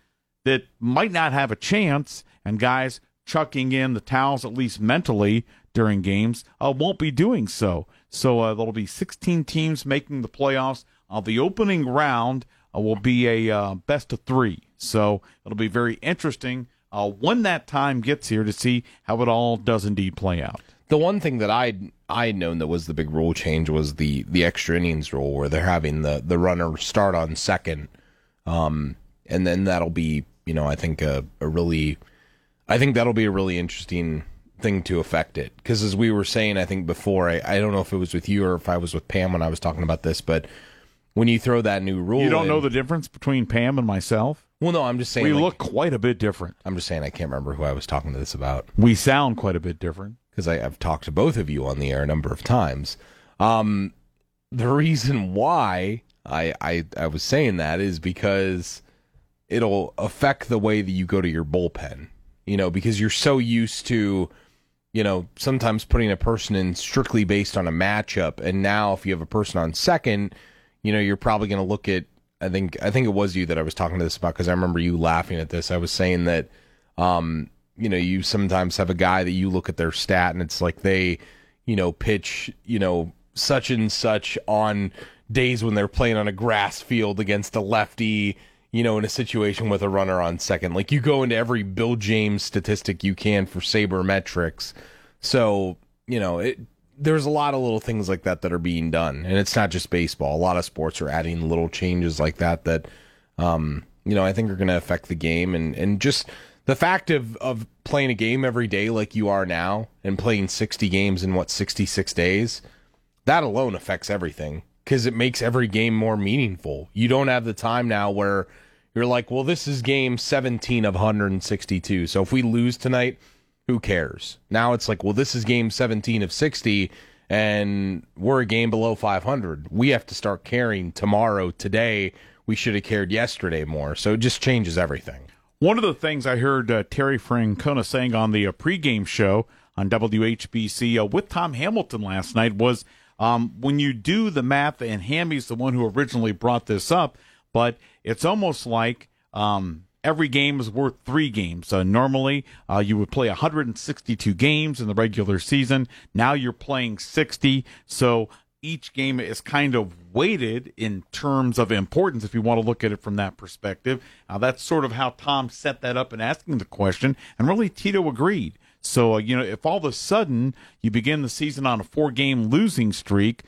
that might not have a chance, and guys chucking in the towels, at least mentally, during games, uh, won't be doing so. So uh, there'll be 16 teams making the playoffs. Uh, the opening round uh, will be a uh, best of three. So it'll be very interesting uh, when that time gets here to see how it all does indeed play out. The one thing that I I had known that was the big rule change was the the extra innings rule, where they're having the the runner start on second, um, and then that'll be you know I think a, a really, I think that'll be a really interesting thing to affect it because as we were saying I think before I, I don't know if it was with you or if I was with Pam when I was talking about this, but when you throw that new rule, You don't in- know the difference between Pam and myself? Well no I'm just saying We like- look quite a bit different. I'm just saying I can't remember who I was talking to this about. We sound quite a bit different. because I've talked to both of you on the air a number of times. Um, the reason why I, I I was saying that is because it'll affect the way that you go to your bullpen. You know, because you're so used to, you know, sometimes putting a person in strictly based on a matchup, and now if you have a person on second, you know, you're probably going to look at. I think I think it was you that I was talking to this about because I remember you laughing at this. I was saying that um, you know, you sometimes have a guy that you look at their stat and it's like they, you know, pitch, you know, such and such on days when they're playing on a grass field against a lefty, you know, in a situation with a runner on second. Like you go into every Bill James statistic you can for sabermetrics. So, you know, it there's a lot of little things like that that are being done. And it's not just baseball. A lot of sports are adding little changes like that that um, you know, I think are going to affect the game and and just the fact of of playing a game every day like you are now and playing 60 games in what 66 days, that alone affects everything because it makes every game more meaningful. You don't have the time now where you're like, well, this is game 17 of 162. So if we lose tonight, who cares? Now it's like, well, this is game 17 of 60 and we're a game below 500. We have to start caring tomorrow, today. We should have cared yesterday more. So it just changes everything. One of the things I heard uh, Terry Francona saying on the uh, pregame show on WHBC uh, with Tom Hamilton last night was um, when you do the math, and Hammy's the one who originally brought this up, but it's almost like um, every game is worth three games. Uh, normally, uh, you would play 162 games in the regular season. Now you're playing 60. So each game is kind of weighted in terms of importance if you want to look at it from that perspective. That's sort of how Tom set that up in asking the question, and really Tito agreed. So, uh, you know, if all of a sudden you begin the season on a four game losing streak,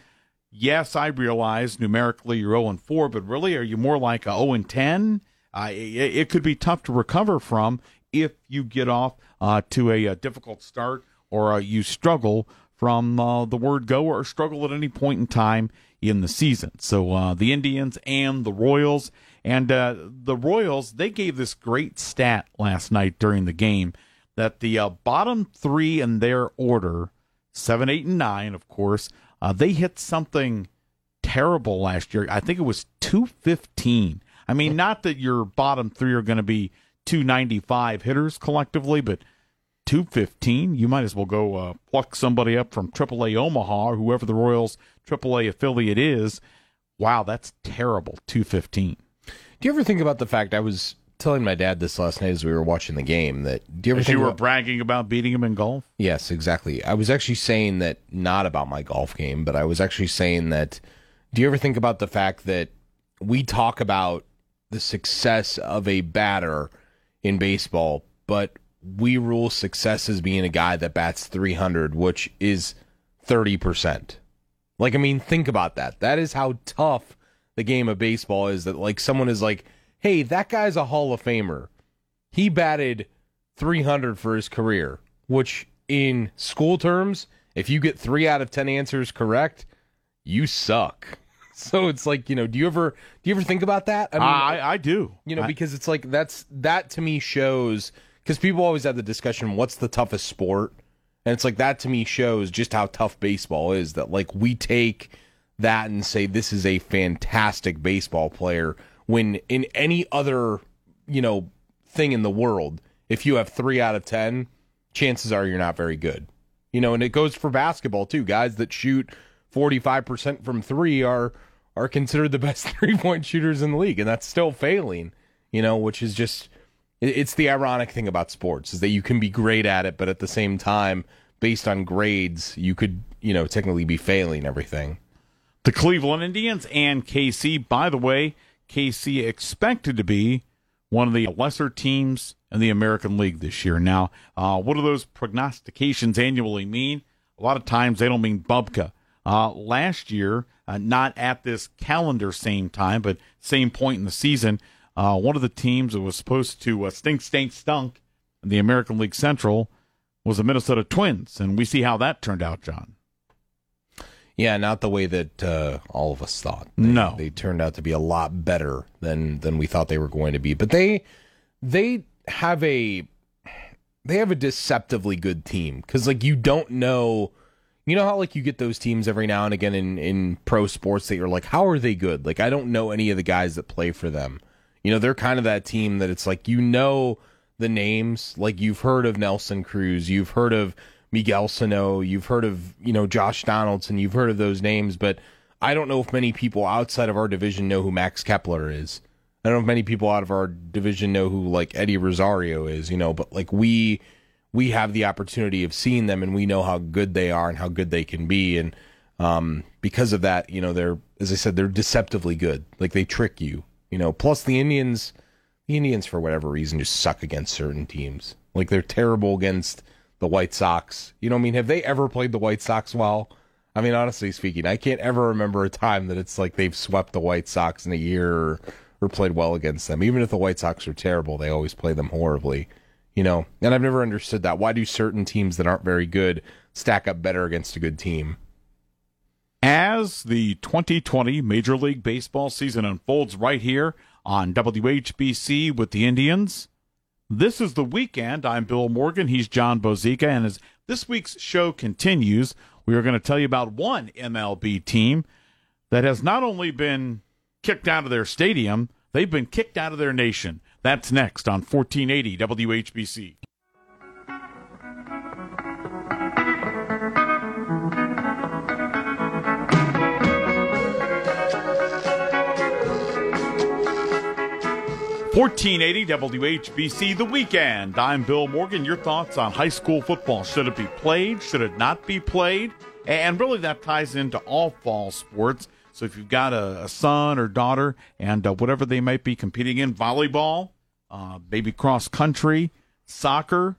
yes, I realize numerically you're 0 and 4, but really, are you more like a 0 and 10? Uh, it, it could be tough to recover from if you get off uh, to a, a difficult start or uh, you struggle from uh, the word go or struggle at any point in time in the season. So uh, the Indians and the Royals, and uh, the Royals, they gave this great stat last night during the game that the bottom three in their order, seven, eight, and nine, of course, they hit something terrible last year. I think it was 215. I mean, not that your bottom three are going to be 295 hitters collectively, but 215, you might as well go uh, pluck somebody up from AAA Omaha or whoever the Royals AAA affiliate is. Wow, that's terrible. 215. Do you ever think about the fact I was telling my dad this last night as we were watching the game that do you ever think you were about- bragging about beating him in golf? Yes, exactly. I was actually saying that not about my golf game, but I was actually saying that do you ever think about the fact that we talk about the success of a batter in baseball, but we rule success as being a guy that bats 300, which is 30%. Like, I mean, think about that. That is how tough the game of baseball is that, like, someone is like, hey, that guy's a Hall of Famer. He batted 300 for his career, which in school terms, if you get three out of 10 answers correct, you suck. So it's like, you know, do you ever do you ever think about that? I I, I do. you know, I- because it's like that's that to me shows because people always have the discussion, what's the toughest sport? And it's like that to me shows just how tough baseball is. That like we take that and say this is a fantastic baseball player when in any other you know thing in the world, if you have three out of ten, chances are you're not very good. You know, and it goes for basketball too. Guys that shoot 45% from three are are considered the best *laughs* three point shooters in the league, and that's still failing. You know, which is just it's the ironic thing about sports is that you can be great at it, but at the same time, based on grades, you could you know technically be failing everything. The Cleveland Indians and KC, by the way, KC expected to be one of the lesser teams in the American League this year. Now, uh, what do those prognostications annually mean? A lot of times they don't mean Bubka. Uh, last year, uh, not at this calendar same time, but same point in the season, uh, one of the teams that was supposed to uh, stink, stink, stunk in the American League Central was the Minnesota Twins, and we see how that turned out, Jon. Yeah, not the way that uh, all of us thought. They, no, they turned out to be a lot better than than we thought they were going to be. But they they have a they have a deceptively good team because like you don't know you know how like you get those teams every now and again in in pro sports that you're like how are they good? Like i don't know any of the guys that play for them. You know they're kind of that team that it's like you know the names. Like you've heard of nelson cruz you've heard of miguel sano you've heard of you know josh donaldson you've heard of those names but i don't know if many people outside of our division know who max kepler is. I don't know if many people out of our division know who like Eddie Rosario is, you know, but like we we have the opportunity of seeing them and we know how good they are and how good they can be and um, because of that, you know, they're as I said, they're deceptively good. Like they trick you, you know. Plus the Indians the Indians for whatever reason just suck against certain teams. Like they're terrible against the White Sox. You know, I mean, have they ever played the White Sox well? I mean, honestly speaking, I can't ever remember a time that it's like they've swept the White Sox in a year or or played well against them. Even if the White Sox are terrible, they always play them horribly. You know, and I've never understood that. Why do certain teams that aren't very good stack up better against a good team? As the 2020 Major League Baseball season unfolds right here on WHBC with the Indians, this is the weekend. I'm Bill Morgan. He's Jon Bozeka. And as this week's show continues, we are going to tell you about one MLB team that has not only been kicked out of their stadium, they've been kicked out of their nation. That's next on 1480 WHBC. Fourteen eighty WHBC the weekend. I'm Bill Morgan. Your thoughts on high school football? Should it be played? Should it not be played? And really, that ties into all fall sports. So if you've got a, a son or daughter and uh, whatever they might be competing in, volleyball, uh, maybe cross country, soccer,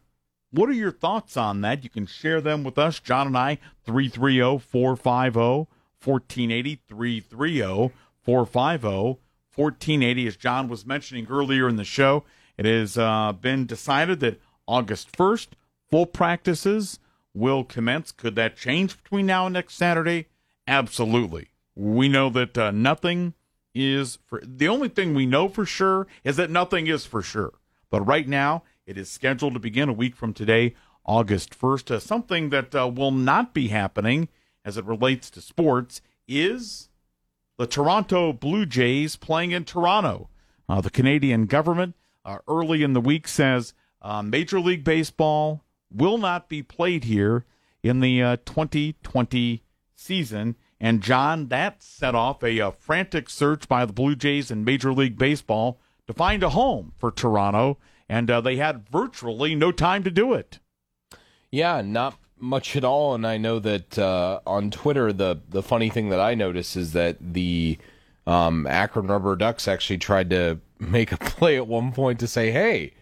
what are your thoughts on that? You can share them with us, Jon and I, 330 450 1480, 330 450 1480. As Jon was mentioning earlier in the show, it has uh, been decided that August 1st, full practices will commence. Could that change between now and next Saturday? Absolutely. We know that uh, nothing is for the only thing we know for sure is that nothing is for sure. But right now, it is scheduled to begin a week from today, August 1st. Uh, something that uh, will not be happening as it relates to sports is the Toronto Blue Jays playing in Toronto. Uh, the Canadian government uh, early in the week says uh, Major League Baseball will not be played here in the 2020 season and Jon, that set off a, a, frantic search by the Blue Jays and Major League Baseball to find a home for Toronto, and uh, they had virtually no time to do it. Yeah, not much at all. And I know that uh, on Twitter, the the funny thing that I noticed is that the um, Akron Rubber Ducks actually tried to make a play at one point to say, "Hey,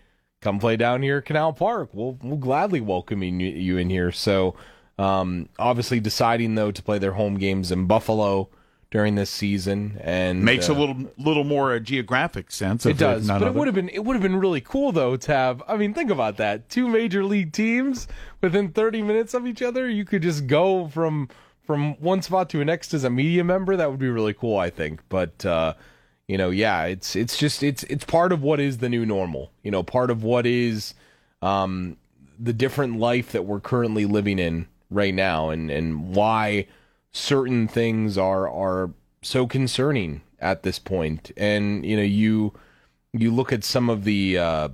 come play down here at Canal Park. We'll we'll gladly welcome you in here." So um, obviously, deciding though to play their home games in Buffalo during this season and makes uh, a little little more uh, geographic sense. It does, but it would have been it would have been really cool though to have. I mean, think about that: two major league teams within 30 minutes of each other. You could just go from from one spot to the next as a media member. That would be really cool, I think. But uh, you know, yeah, it's it's just it's it's part of what is the new normal. You know, part of what is um, the different life that we're currently living in right now and, and why certain things are are so concerning at this point. And you know, you you look at some of the uh,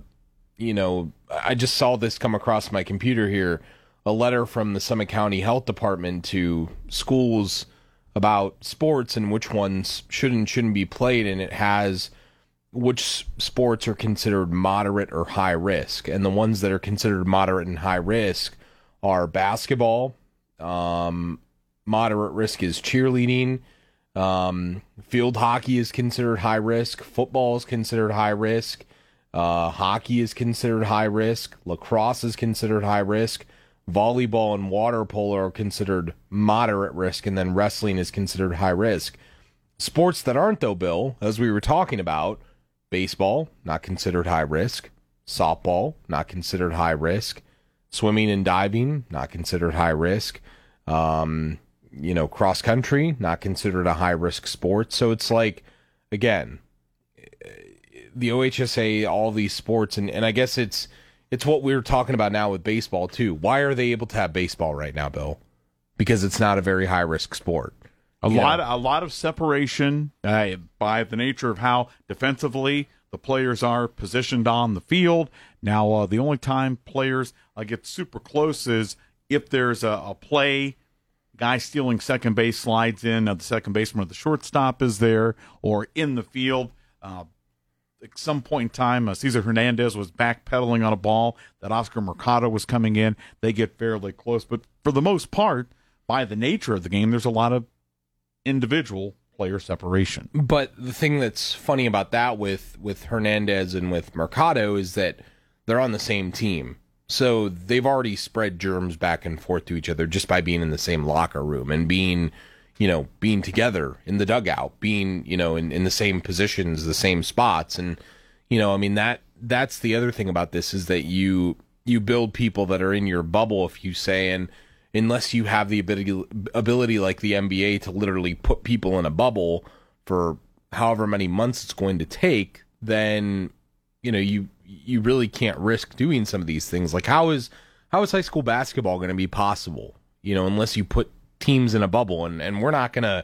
you know, I just saw this come across my computer here, a letter from the Summit County Health Department to schools about sports and which ones should and shouldn't be played, and it has which sports are considered moderate or high risk, and the ones that are considered moderate and high risk are basketball. Um, moderate risk is cheerleading. Um, field hockey is considered high risk. Football is considered high risk. Uh, hockey is considered high risk. Lacrosse is considered high risk. Volleyball and water polo are considered moderate risk, and then wrestling is considered high risk. Sports that aren't, though, Bill, as we were talking about, baseball, not considered high risk. Softball, not considered high risk. Swimming and diving, not considered high risk. Um, you know, cross country, not considered a high risk sport. So it's like, again, the OHSAA, all these sports, and, and I guess it's it's what we are talking about now with baseball too. Why are they able to have baseball right now, Bill? Because it's not a very high risk sport. A lot, a lot of separation uh, by the nature of how defensively the players are positioned on the field. Now, uh, the only time players uh, get super close is if there's a, a play, guy stealing second base slides in, uh, the second baseman or the shortstop is there, or in the field. Uh, at some point in time, uh, Cesar Hernandez was backpedaling on a ball that Oscar Mercado was coming in. They get fairly close, but for the most part, by the nature of the game, there's a lot of individual player separation. But the thing that's funny about that with with Hernandez and with Mercado is that they're on the same team. So they've already spread germs back and forth to each other just by being in the same locker room and being, you know, being together in the dugout, being, you know, in, in the same positions, the same spots. And, you know, I mean that that's the other thing about this is that you you build people that are in your bubble if you say and unless you have the ability ability like the NBA to literally put people in a bubble for however many months it's going to take, then you know you you really can't risk doing some of these things. Like how is how is high school basketball going to be possible? You know, unless you put teams in a bubble, and and we're not gonna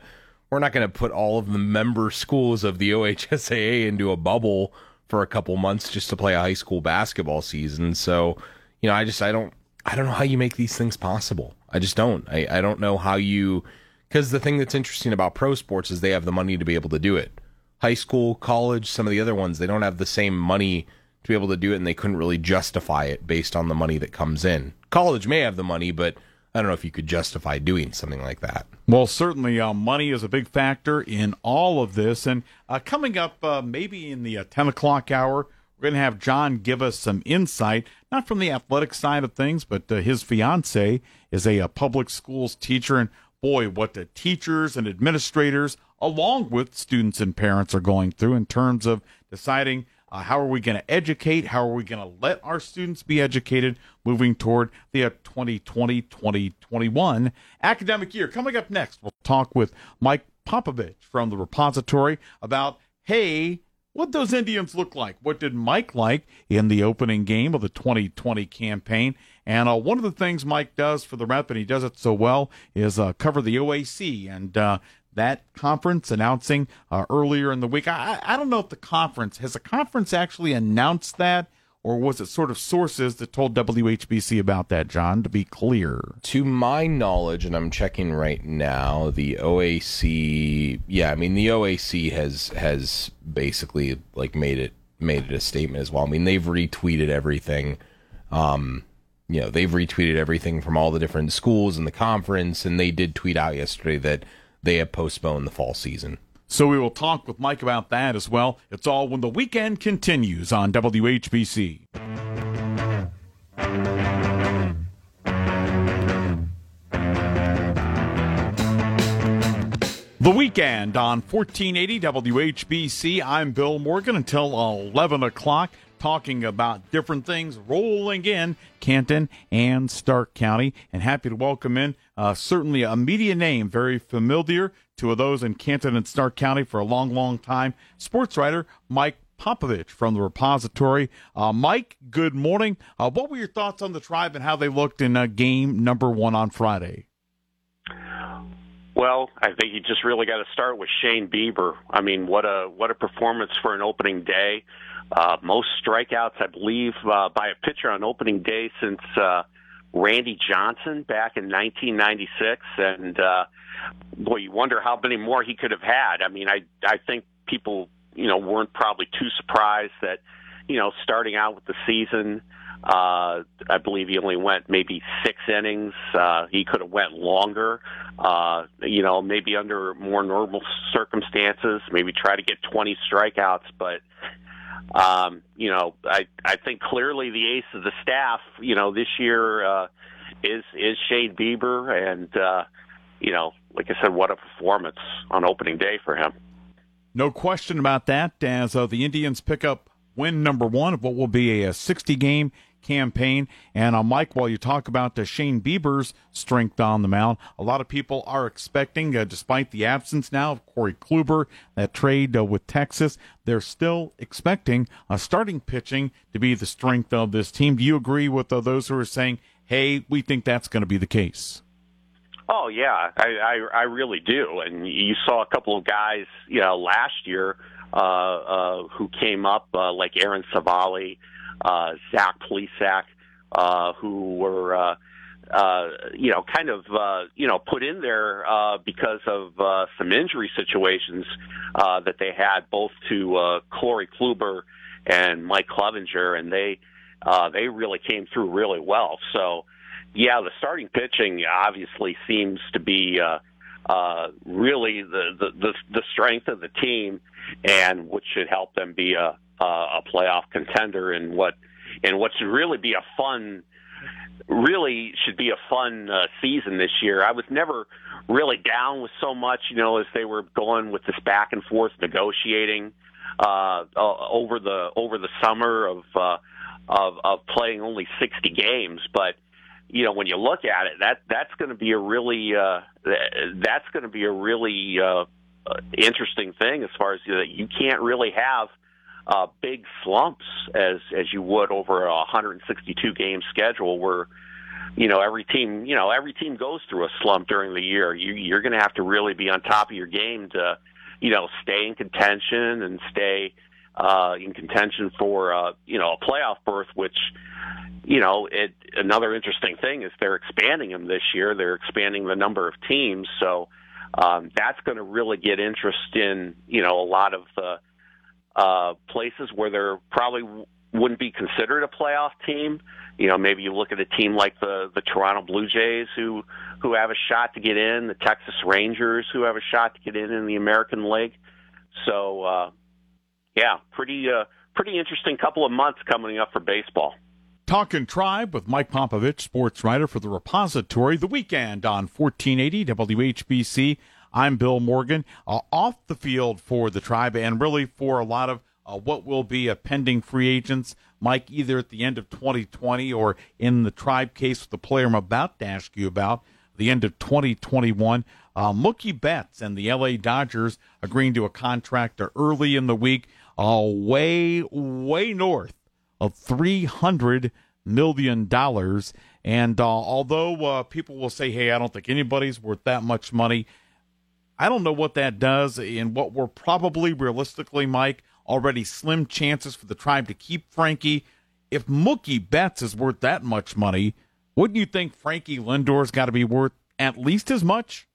we're not gonna put all of the member schools of the OHSAA into a bubble for a couple months just to play a high school basketball season. So, you know, I just I don't I don't know how you make these things possible. I just don't. I, I don't know how you because the thing that's interesting about pro sports is they have the money to be able to do it. High school, college, some of the other ones, they don't have the same money to be able to do it and they couldn't really justify it based on the money that comes in. College may have the money, but I don't know if you could justify doing something like that. Well, certainly uh, money is a big factor in all of this. And uh, coming up, uh, maybe in the uh, 10 o'clock hour, we're going to have Jon give us some insight, not from the athletic side of things, but uh, his fiance is a, a, uh, public schools teacher. And boy, what the teachers and administrators, along with students and parents, are going through in terms of deciding uh, how are we going to educate? How are we going to let our students be educated moving toward the 2020 uh, 2021 academic year? Coming up next, we'll talk with Mike Popovich from the repository about, hey, what those Indians look like. What did Mike like in the opening game of the 2020 campaign? And uh, one of the things Mike does for the rep, and he does it so well, is uh, cover the OAC. And uh, that conference announcing uh, earlier in the week. I, I don't know if the conference has the conference actually announced that, or was it sort of sources that told WHBC about that, Jon? To be clear, to my knowledge, and I'm checking right now, the OAC. Yeah, I mean the OAC has has basically like made it made it a statement as well. I mean they've retweeted everything. Um, you know they've retweeted everything from all the different schools in the conference, and they did tweet out yesterday that they have postponed the fall season. So we will talk with Mike about that as well. It's all when the weekend continues on WHBC. The weekend on 1480 WHBC. I'm Bill Morgan until 11 o'clock talking about different things rolling in Canton and Stark County. And happy to welcome in uh, certainly a media name, very familiar to those in Canton and Stark County for a long, long time. Sports writer Mike Popovich from the repository. Uh, Mike, good morning. Uh, what were your thoughts on the tribe and how they looked in uh, game number one on Friday? Well, I think you just really got to start with Shane Bieber. I mean, what a what a performance for an opening day. Uh, most strikeouts, I believe, uh, by a pitcher on opening day since uh, Randy Johnson back in 1996, and uh, boy, you wonder how many more he could have had. I mean, I I think people you know weren't probably too surprised that you know starting out with the season. Uh, I believe he only went maybe six innings. Uh, he could have went longer. Uh, you know, maybe under more normal circumstances, maybe try to get 20 strikeouts. But um, you know, I I think clearly the ace of the staff, you know, this year uh, is is Shane Bieber, and uh, you know, like I said, what a performance on opening day for him. No question about that. As uh, the Indians pick up win number one of what will be a 60 game campaign. And uh, Mike, while you talk about uh, Shane Bieber's strength on the mound, a lot of people are expecting, uh, despite the absence now of Corey Kluber, that trade uh, with Texas, they're still expecting uh, starting pitching to be the strength of this team. Do you agree with uh, those who are saying, hey, we think that's going to be the case? Oh yeah, I, I I really do. And you saw a couple of guys, you know, last year uh, uh, who came up uh, like Aaron Civale, uh, Zach Plesac, uh, who were, uh, uh, you know, kind of, uh, you know, put in there uh, because of uh, some injury situations uh, that they had, both to uh, Corey Kluber and Mike Clevinger, and they uh, they really came through really well. So, yeah, the starting pitching obviously seems to be. Uh, uh, really the, the, the the strength of the team, and which should help them be a a playoff contender and what and what should really be a fun really should be a fun uh, season this year. I was never really down with so much, you know, as they were going with this back and forth negotiating uh, uh, over the over the summer of uh, of of playing only 60 games, but you know when you look at it, that that's going to be a really uh, that's going to be a really uh, interesting thing as far as you, know, you can't really have uh, big slumps as as you would over a 162 game schedule where you know every team you know every team goes through a slump during the year. You you're going to have to really be on top of your game to you know stay in contention and stay uh in contention for uh you know a playoff berth which you know it another interesting thing is they're expanding them this year. They're expanding the number of teams. So um that's going to really get interest in you know a lot of the uh, places where there probably wouldn't be considered a playoff team. You know, maybe you look at a team like the the Toronto Blue Jays who who have a shot to get in, the Texas Rangers who have a shot to get in in the American League. So, uh, yeah, pretty uh, pretty interesting couple of months coming up for baseball. Talking Tribe with Mike Popovich, sports writer for the Repository, the weekend on 1480 WHBC. I'm Bill Morgan. Uh, off the field for the tribe and really for a lot of uh, what will be a pending free agents, Mike, either at the end of 2020 or in the tribe case with the player I'm about to ask you about, the end of 2021. Uh, Mookie Betts and the LA Dodgers agreeing to a contract early in the week, uh, way, way north of $300 million. And uh, although uh, people will say, hey, I don't think anybody's worth that much money, I don't know what that does in what were probably realistically, Mike, already slim chances for the tribe to keep Frankie. If Mookie Betts is worth that much money, wouldn't you think Frankie Lindor's got to be worth at least as much?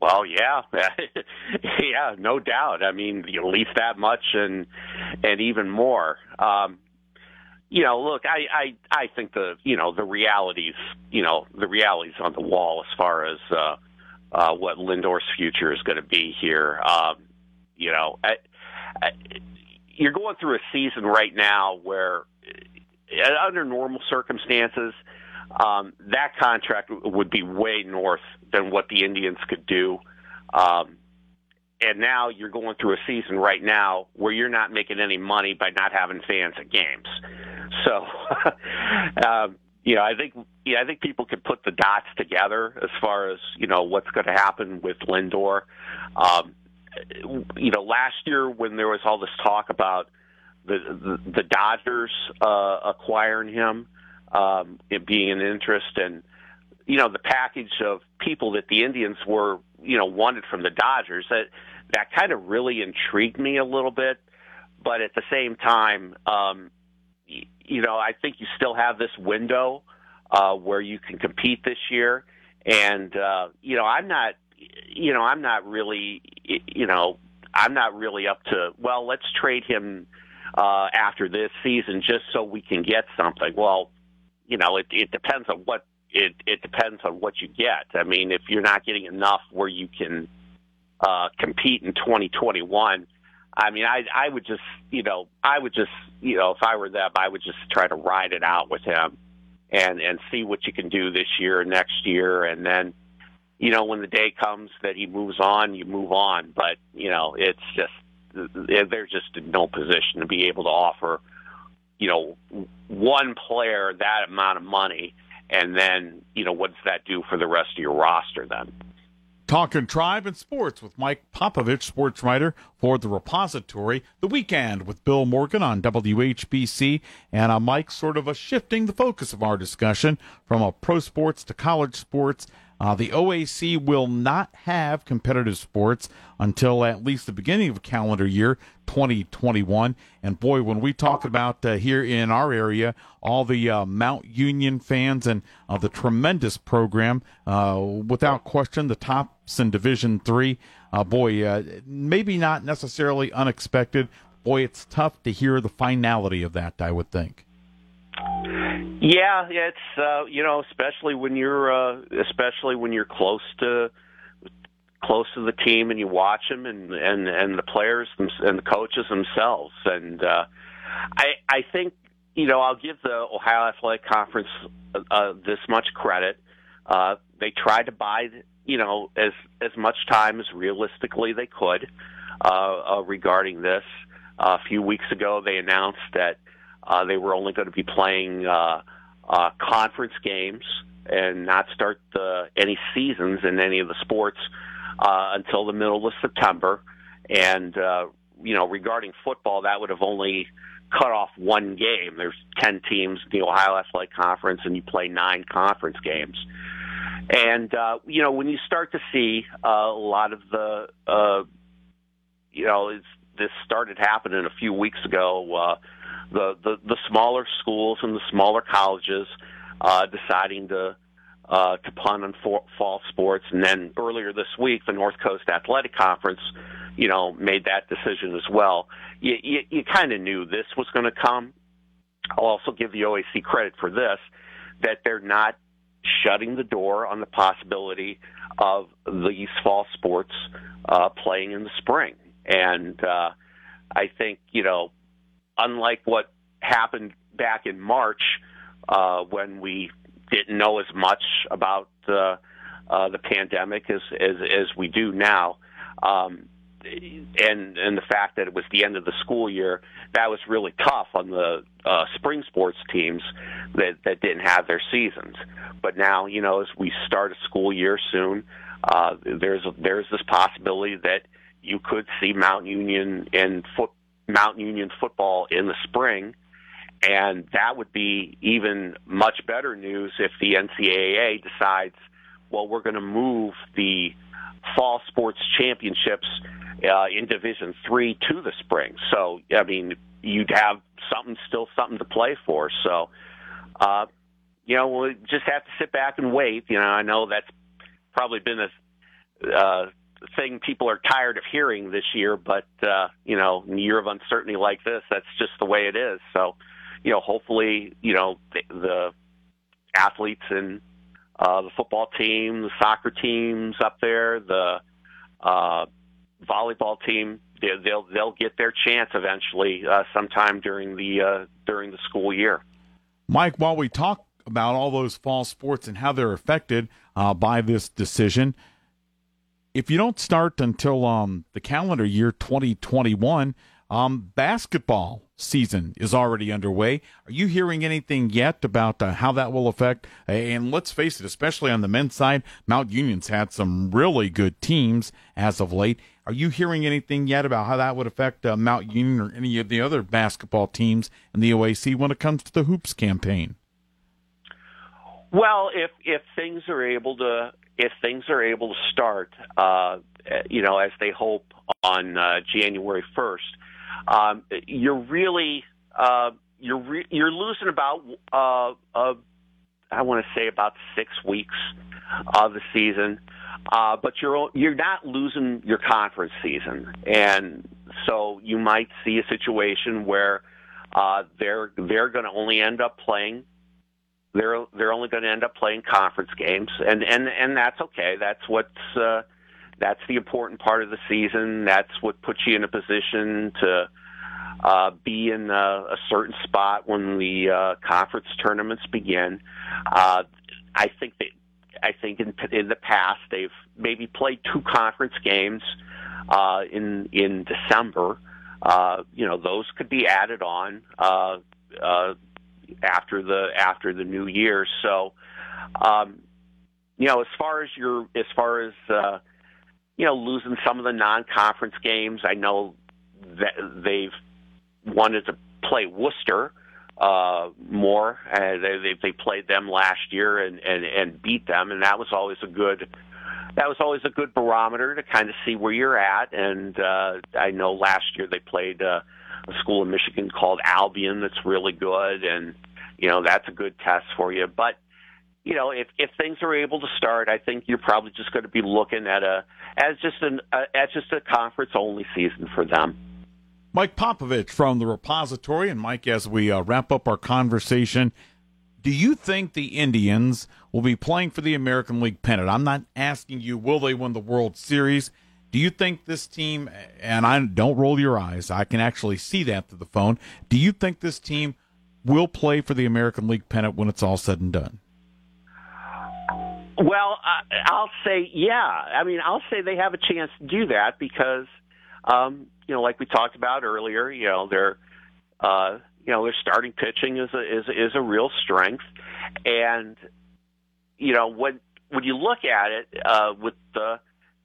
Well, yeah, *laughs* yeah, no doubt. I mean, at least that much, and and even more. Um, you know, look, I, I I think the you know the realities, you know, the realities on the wall as far as uh, uh, what Lindor's future is going to be here. Um, you know, I, I, you're going through a season right now where, uh, under normal circumstances, um, that contract would be way north than what the Indians could do. Um, and now you're going through a season right now where you're not making any money by not having fans at games. So, *laughs* um, you know, I think yeah, I think people can put the dots together as far as you know what's going to happen with Lindor. Um, you know, last year when there was all this talk about the the, the Dodgers uh, acquiring him, um, it being an interest, and you know the package of people that the Indians were you know wanted from the Dodgers that that kind of really intrigued me a little bit, but at the same time. Um, you know, I think you still have this window uh, where you can compete this year. And uh, you know, I'm not, you know, I'm not really, you know, I'm not really up to. Well, let's trade him uh, after this season just so we can get something. Well, you know, it, it depends on what it it depends on what you get. I mean, if you're not getting enough where you can uh, compete in 2021. I mean, I I would just you know I would just you know if I were them I would just try to ride it out with him and and see what you can do this year and next year. And then you know when the day comes that he moves on you move on. But you know it's just they're just in no position to be able to offer you know one player that amount of money. And then you know what does that do for the rest of your roster then Talking tribe and sports with Mike Popovich, sports writer for the repository. The weekend with Bill Morgan on WHBC. And uh, Mike sort of a shifting the focus of our discussion from a pro sports to college sports. Uh, the OAC will not have competitive sports until at least the beginning of calendar year 2021. And boy, when we talk about uh, here in our area, all the uh, Mount Union fans and uh, the tremendous program, uh, without question, the tops in Division Three. Uh, boy, maybe not necessarily unexpected. Boy, it's tough to hear the finality of that. I would think. Yeah, it's uh, you know, especially when you're uh, especially when you're close to close to the team and you watch them and and and the players and the coaches themselves and uh, I I think you know I'll give the Ohio Athletic Conference uh, uh, this much credit. Uh, they tried to buy you know as as much time as realistically they could uh, uh, regarding this. Uh, a few weeks ago, they announced that uh, they were only going to be playing uh, uh, conference games and not start the, any seasons in any of the sports uh, until the middle of September. And uh, you know, regarding football, that would have only cut off one game. There's ten teams in the Ohio Athletic Conference, and you play nine conference games. And uh, you know, when you start to see uh, a lot of the, uh, you know, it's, this started happening a few weeks ago. Uh, the, the, the smaller schools and the smaller colleges uh, deciding to uh, to punt on for, fall sports, and then earlier this week, the North Coast Athletic Conference, you know, made that decision as well. You, you, you kind of knew this was going to come. I'll also give the OAC credit for this, that they're not shutting the door on the possibility of these fall sports uh, playing in the spring. And uh, I think, you know, unlike what happened back in March uh, when we didn't know as much about uh, uh, the pandemic as, as as we do now. Um, and and the fact that it was the end of the school year, that was really tough on the uh, spring sports teams that that didn't have their seasons. But now, you know, as we start a school year soon, uh, there's there's this possibility that you could see Mount Union and foot Mount Union football in the spring. And that would be even much better news if the NCAA decides, well, we're going to move the fall sports championships uh, in Division Three to the spring. So, I mean, you'd have something still something to play for. So, uh, you know, we'll just have to sit back and wait. You know, I know that's probably been a uh, thing people are tired of hearing this year, but uh, you know, in a year of uncertainty like this, that's just the way it is. So, you know, hopefully, you know, the, the athletes and uh, the football team, the soccer teams up there, the uh, volleyball team, they, they'll they'll get their chance eventually, uh, sometime during the uh, during the school year. Mike, while we talk about all those fall sports and how they're affected uh, by this decision, if you don't start until um, the calendar year 2021, um, basketball season is already underway. Are you hearing anything yet about uh, how that will affect? And let's face it, especially on the men's side, Mount Union's had some really good teams as of late. Are you hearing anything yet about how that would affect uh, Mount Union or any of the other basketball teams in the OAC when it comes to the hoops campaign? Well, if if things are able to if things are able to start, uh, you know, as they hope on uh, January 1st, um, you're really uh, you're re- you're losing about uh, a, I want to say about six weeks of the season. Uh, but you're you're not losing your conference season, and so you might see a situation where uh, they're they're going to only end up playing they're they're only going to end up playing conference games, and and and that's okay. That's what's uh, that's the important part of the season. That's what puts you in a position to uh, be in a, a certain spot when the uh, conference tournaments begin. Uh, I think that I think in in the past they've maybe played two conference games uh, in in December. Uh, you know, those could be added on. Uh, uh, after the after the new year. So, um, you know, as far as your as far as uh, you know, losing some of the non-conference games, I know that they've wanted to play Wooster uh, more. Uh, they, they they played them last year and, and and beat them, and that was always a good that was always a good barometer to kind of see where you're at. And uh, I know last year they played. Uh, a school in Michigan called Albion that's really good, and you know that's a good test for you. But you know, if if things are able to start, I think you're probably just going to be looking at a as just an uh, as just a conference only season for them. Mike Popovich from the repository, and Mike, as we uh, wrap up our conversation, do you think the Indians will be playing for the American League pennant? I'm not asking you will they win the World Series. Do you think this team, and I don't roll your eyes, I can actually see that through the phone. Do you think this team will play for the American League pennant when it's all said and done? Well, I'll say yeah. I mean, I'll say they have a chance to do that because, um, you know, like we talked about earlier, you know, their, uh, you know, their starting pitching is a, is is a real strength, and you know when when you look at it uh, with the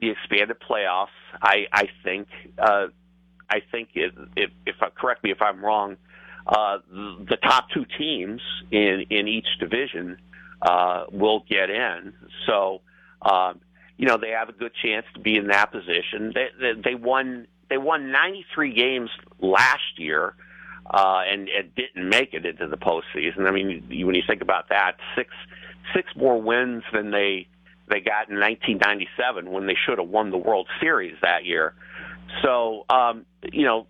the expanded playoffs, I I think uh, I think if, if, if correct me if I'm wrong, uh, the, the top two teams in in each division uh, will get in. So um, you know they have a good chance to be in that position. They they, they won they won 93 games last year. Uh, and, and didn't make it into the postseason. I mean, when you think about that, six six more wins than they they got in 1997 when they should have won the World Series that year. So, um, you know,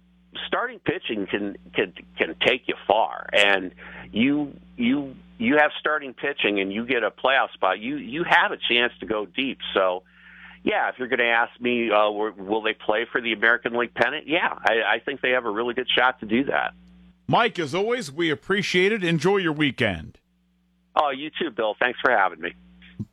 starting pitching can can can take you far, and you you you have starting pitching and you get a playoff spot, you you have a chance to go deep. So, yeah, if you're going to ask me, uh, will they play for the American League pennant? Yeah, I, I think they have a really good shot to do that. Mike, as always, we appreciate it. Enjoy your weekend. Oh, you too, Bill. Thanks for having me.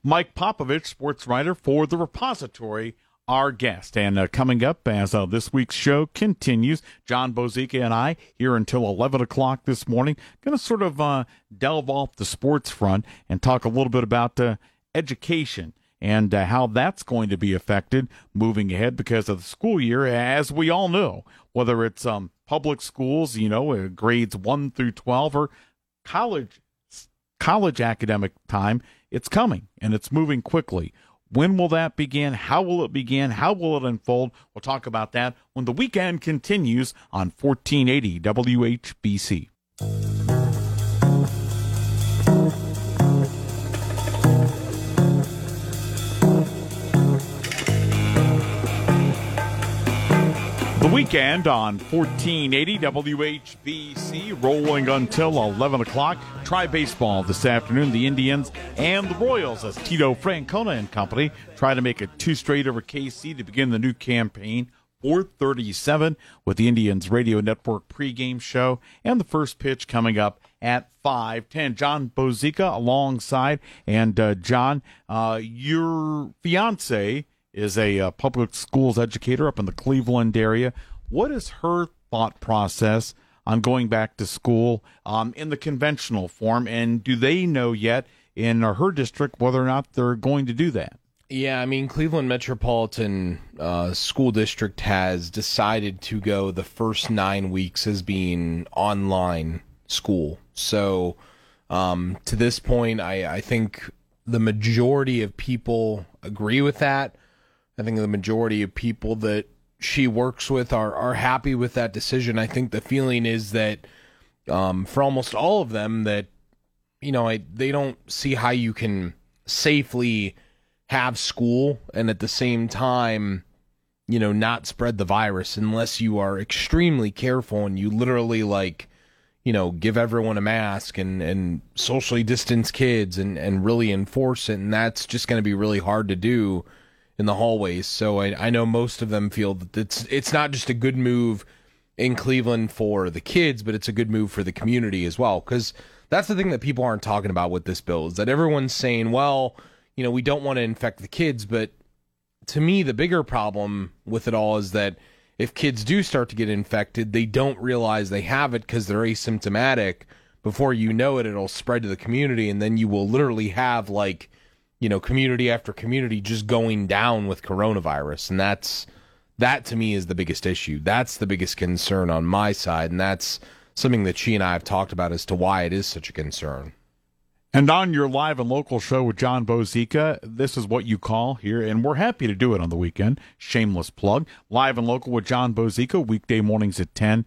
Mike Popovich, sports writer for The Repository, our guest. And uh, coming up as uh, this week's show continues, Jon Bozeka and I here until 11 o'clock this morning, going to sort of uh, delve off the sports front and talk a little bit about uh, education and uh, how that's going to be affected moving ahead because of the school year, as we all know, whether it's um, public schools, you know, uh, grades 1 through 12, or college college academic time it's coming and it's moving quickly. When will that begin? How will it begin? How will it unfold? We'll talk about that when the weekend continues on 1480 WHBC. Weekend on 1480 WHBC, rolling until 11 o'clock. Try baseball this afternoon. The Indians and the Royals, as Tito Francona and company try to make it two straight over KC to begin the new campaign. 437 with the Indians Radio Network pregame show and the first pitch coming up at 510. Jon Bozeka alongside. And uh, Jon, uh, your fiance is a uh, public schools educator up in the Cleveland area. What is her thought process on going back to school um, in the conventional form? And do they know yet in her district whether or not they're going to do that? Yeah, I mean, Cleveland Metropolitan uh, School District has decided to go the first nine weeks as being online school. So, um, to this point, I, I think the majority of people agree with that. I think the majority of people that she works with are are happy with that decision. I think the feeling is that um, for almost all of them that you know, I, they don't see how you can safely have school and at the same time, you know, not spread the virus unless you are extremely careful and you literally like, you know, give everyone a mask and, and socially distance kids and, and really enforce it. And that's just going to be really hard to do in the hallways. So I, I know most of them feel that it's, it's not just a good move in Cleveland for the kids, but it's a good move for the community as well. Because that's the thing that people aren't talking about with this bill is that everyone's saying, well, you know, we don't want to infect the kids, but to me, the bigger problem with it all is that if kids do start to get infected, they don't realize they have it because they're asymptomatic. Before you know it, it'll spread to the community, and then you will literally have like, you know, community after community just going down with coronavirus, and that's that to me is the biggest issue. That's the biggest concern on my side, and that's something that she and I have talked about as to why it is such a concern. And on your live and local show with Jon Bozeka, this is what you call here, and we're happy to do it on the weekend. Shameless plug. Live and local with Jon Bozeka, weekday mornings at 10.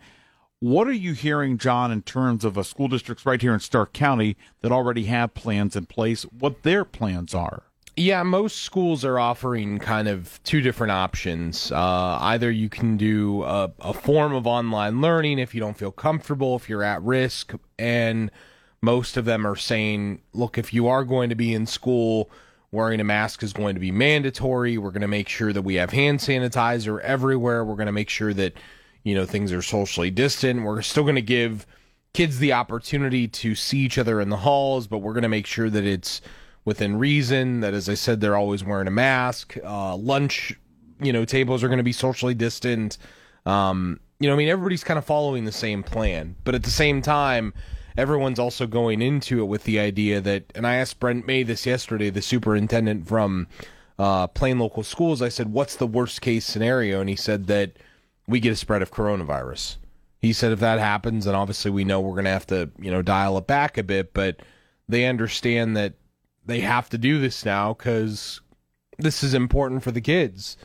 What are you hearing, Jon, in terms of a school districts right here in Stark County that already have plans in place, what their plans are? Yeah, most schools are offering kind of two different options. Uh, either you can do a, a form of online learning if you don't feel comfortable, if you're at risk, and most of them are saying, look, if you are going to be in school, wearing a mask is going to be mandatory. We're going to make sure that we have hand sanitizer everywhere. We're going to make sure that, you know, things are socially distant. We're still going to give kids the opportunity to see each other in the halls, but we're going to make sure that it's within reason. That, as I said, they're always wearing a mask. Uh, lunch, you know, tables are going to be socially distant. Um, you know, I mean, everybody's kind of following the same plan, but at the same time, everyone's also going into it with the idea that, and I asked Brent May this yesterday, the superintendent from uh, Plain Local Schools. I said, "What's the worst case scenario?" And he said that we get a spread of coronavirus. He said if that happens, then obviously we know we're going to have to, you know, dial it back a bit, but they understand that they have to do this now because this is important for the kids.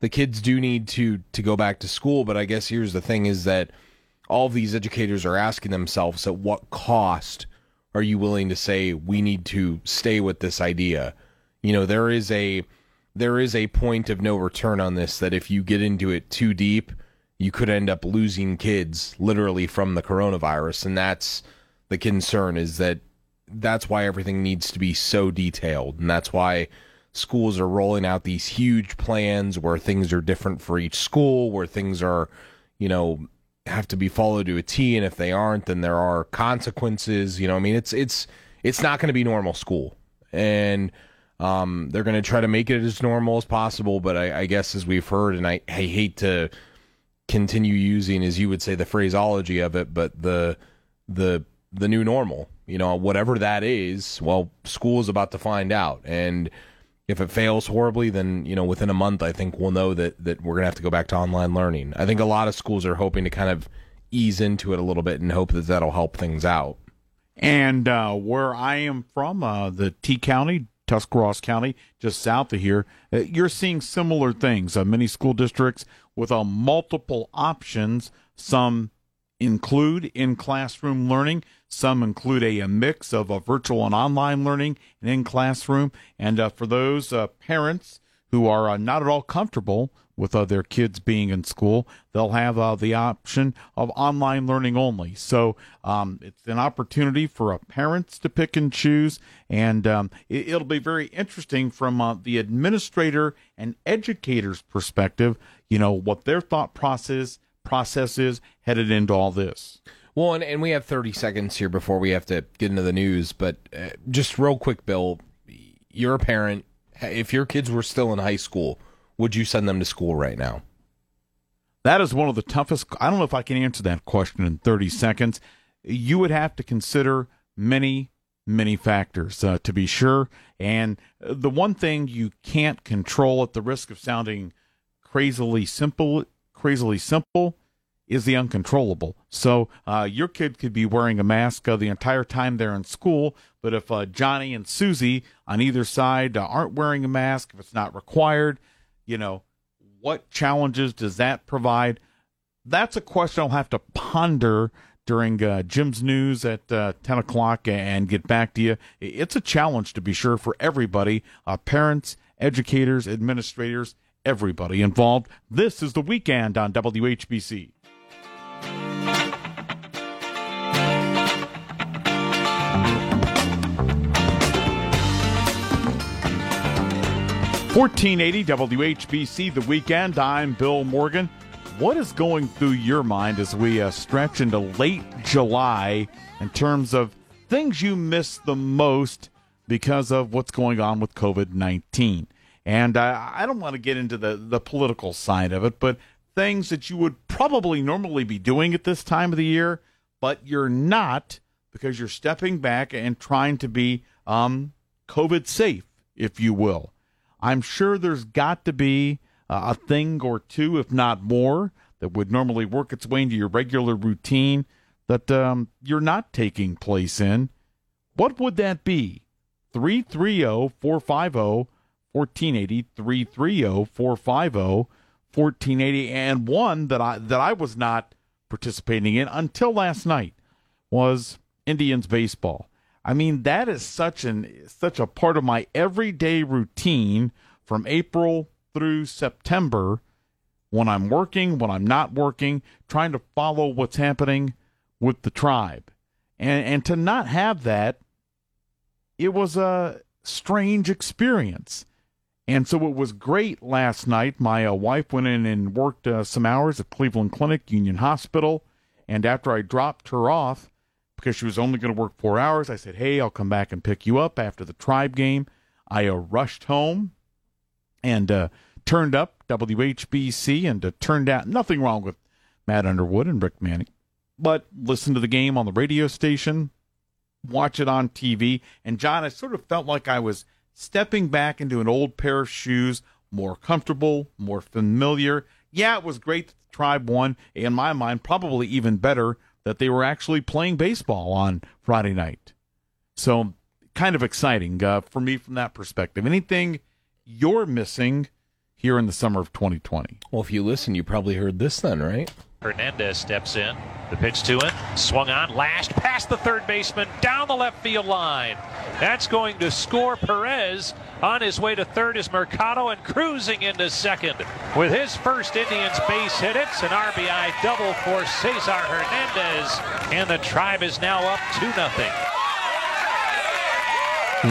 The kids do need to to go back to school, but I guess here's the thing: is that all these educators are asking themselves, at what cost are you willing to say we need to stay with this idea? You know, there is a there is a point of no return on this. That if you get into it too deep, you could end up losing kids literally from the coronavirus, and that's the concern. Is that that's why everything needs to be so detailed, and that's why schools are rolling out these huge plans where things are different for each school, where things are, you know, have to be followed to a T, and if they aren't, then there are consequences. You know, I mean, it's it's it's not going to be normal school, and um, they're going to try to make it as normal as possible. But I, I guess as we've heard, and I, I hate to continue using, as you would say, the phraseology of it, but the the the new normal, you know, whatever that is, well, school is about to find out, and if it fails horribly, then you know within a month, I think we'll know that that we're gonna have to go back to online learning. I think a lot of schools are hoping to kind of ease into it a little bit and hope that that'll help things out. And uh, where I am from, uh, the T County, Tuscarawas County, just south of here, uh, you're seeing similar things. Uh, many school districts with uh, multiple options. Some include in classroom learning. Some include a, a mix of a virtual and online learning and in classroom. And uh, for those uh, parents who are uh, not at all comfortable with uh, their kids being in school, they'll have uh, the option of online learning only. So um, it's an opportunity for uh, parents to pick and choose, and um, it, will be very interesting from the administrator and educator's perspective. You know what their thought process process is headed into all this. Well, and, and we have 30 seconds here before we have to get into the news, but uh, just real quick, Bill, you're a parent. If your kids were still in high school, would you send them to school right now? That is one of the toughest. I don't know if I can answer that question in 30 seconds. You would have to consider many, many factors uh, to be sure. And the one thing you can't control at the risk of sounding crazily simple, crazily simple, is the uncontrollable. So uh, your kid could be wearing a mask uh, the entire time they're in school, but if uh, Johnny and Susie on either side uh, aren't wearing a mask, if it's not required, you know, what challenges does that provide? That's a question I'll have to ponder during uh, Jim's news at uh, 10 o'clock and get back to you. It's a challenge to be sure for everybody parents, educators, administrators, everybody involved. This is the weekend on WHBC. Fourteen eighty WHBC the weekend. I'm Bill Morgan. What is going through your mind as we uh, stretch into late July in terms of things you miss the most because of what's going on with COVID 19? And uh, I don't want to get into the, the political side of it, but things that you would probably normally be doing at this time of the year, but you're not because you're stepping back and trying to be um, COVID safe, if you will. I'm sure there's got to be uh, a thing or two, if not more, that would normally work its way into your regular routine that um, you're not taking place in. What would that be? 330 450 1480 330 450 1480 and one that I that I was not participating in until last night was Indians baseball. I mean that is such an such a part of my everyday routine from April through September when I'm working, when I'm not working, trying to follow what's happening with the tribe. And and to not have that it was a strange experience. And so it was great last night. My uh, wife went in and worked uh, some hours at Cleveland Clinic, Union Hospital. And after I dropped her off, because she was only going to work four hours, I said, Hey, I'll come back and pick you up after the tribe game. I uh, rushed home and uh, turned up WHBC and uh, turned out nothing wrong with Matt Underwood and Rick Manning, but listened to the game on the radio station, watch it on TV. And Jon, I sort of felt like I was stepping back into an old pair of shoes, more comfortable, more familiar. Yeah, it was great that the tribe won. In my mind, probably even better that they were actually playing baseball on Friday night. So, kind of exciting uh, for me from that perspective. Anything you're missing here in the summer of 2020? Well, if you listen, you probably heard this then, right? Hernandez steps in. The pitch to it. Swung on, lashed past the third baseman, down the left field line. That's going to score Perez. On his way to third is Mercado and cruising into second. With his first Indians base hit, it's an RBI double for Cesar Hernandez. And the tribe is now up 2 0.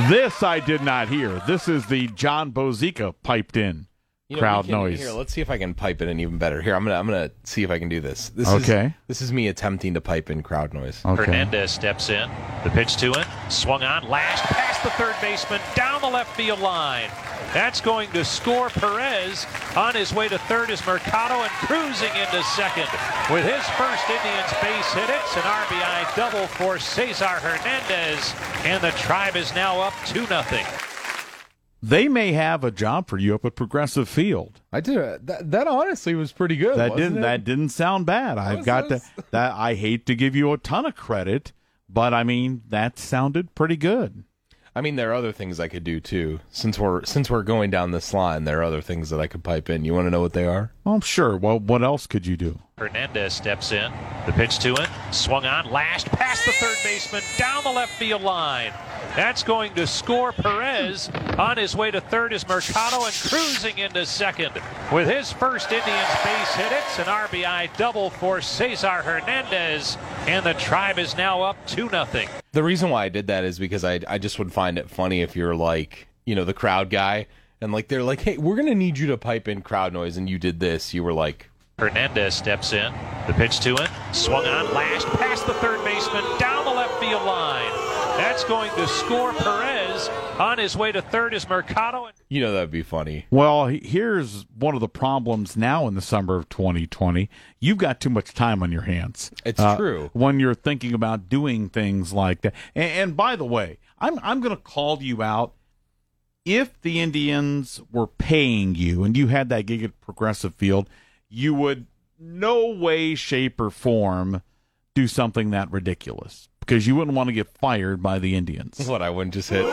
This I did not hear. This is the Jon Bozeka piped in You know, crowd can- noise. Here, let's see if I can pipe it in even better. Here, I'm gonna I'm gonna see if I can do this. This Okay. Is, this is me attempting to pipe in crowd noise. Okay. Hernandez steps in. The pitch to it. Swung on, Last past the third baseman, down the left field line. That's going to score Perez. On his way to third is Mercado and cruising into second. With his first Indians base hit, it's an RBI double for Cesar Hernandez. And the tribe is now up 2 0. They may have a job for you up at Progressive Field. I did that. That honestly was pretty good. That didn't it? that didn't sound bad. I've was got to that I hate to give you a ton of credit, but I mean that sounded pretty good. I mean, there are other things I could do too. Since we're since we're going down this line, there are other things that I could pipe in. You want to know what they are? Well, sure. Well, what else could you do? Hernandez steps in. The pitch to it. Swung on, lashed past the third baseman, down the left field line. That's going to score Perez. On his way to third is Mercado and cruising into second. With his first Indians base hit, it's an RBI double for Cesar Hernandez. And the tribe is now up 2 0. The reason why I did that is because I I just would find it funny if you're like you know the crowd guy and like they're like, hey, we're gonna need you to pipe in crowd noise, and you did this. You were like, Hernandez steps in. The pitch to it. Swung on, last past the third baseman, down the left field line. That's going to score Perez. On his way to third is Mercado. you know, that'd be funny. Well, here's one of the problems now in the summer of 2020. You've got too much time on your hands. It's Uh, true. When you're thinking about doing things like that. And, and by the way, I'm I'm going to call you out. If the Indians were paying you and you had that gig at Progressive Field, you would no way, shape, or form do something that ridiculous because you wouldn't want to get fired by the Indians. What I wouldn't just hit.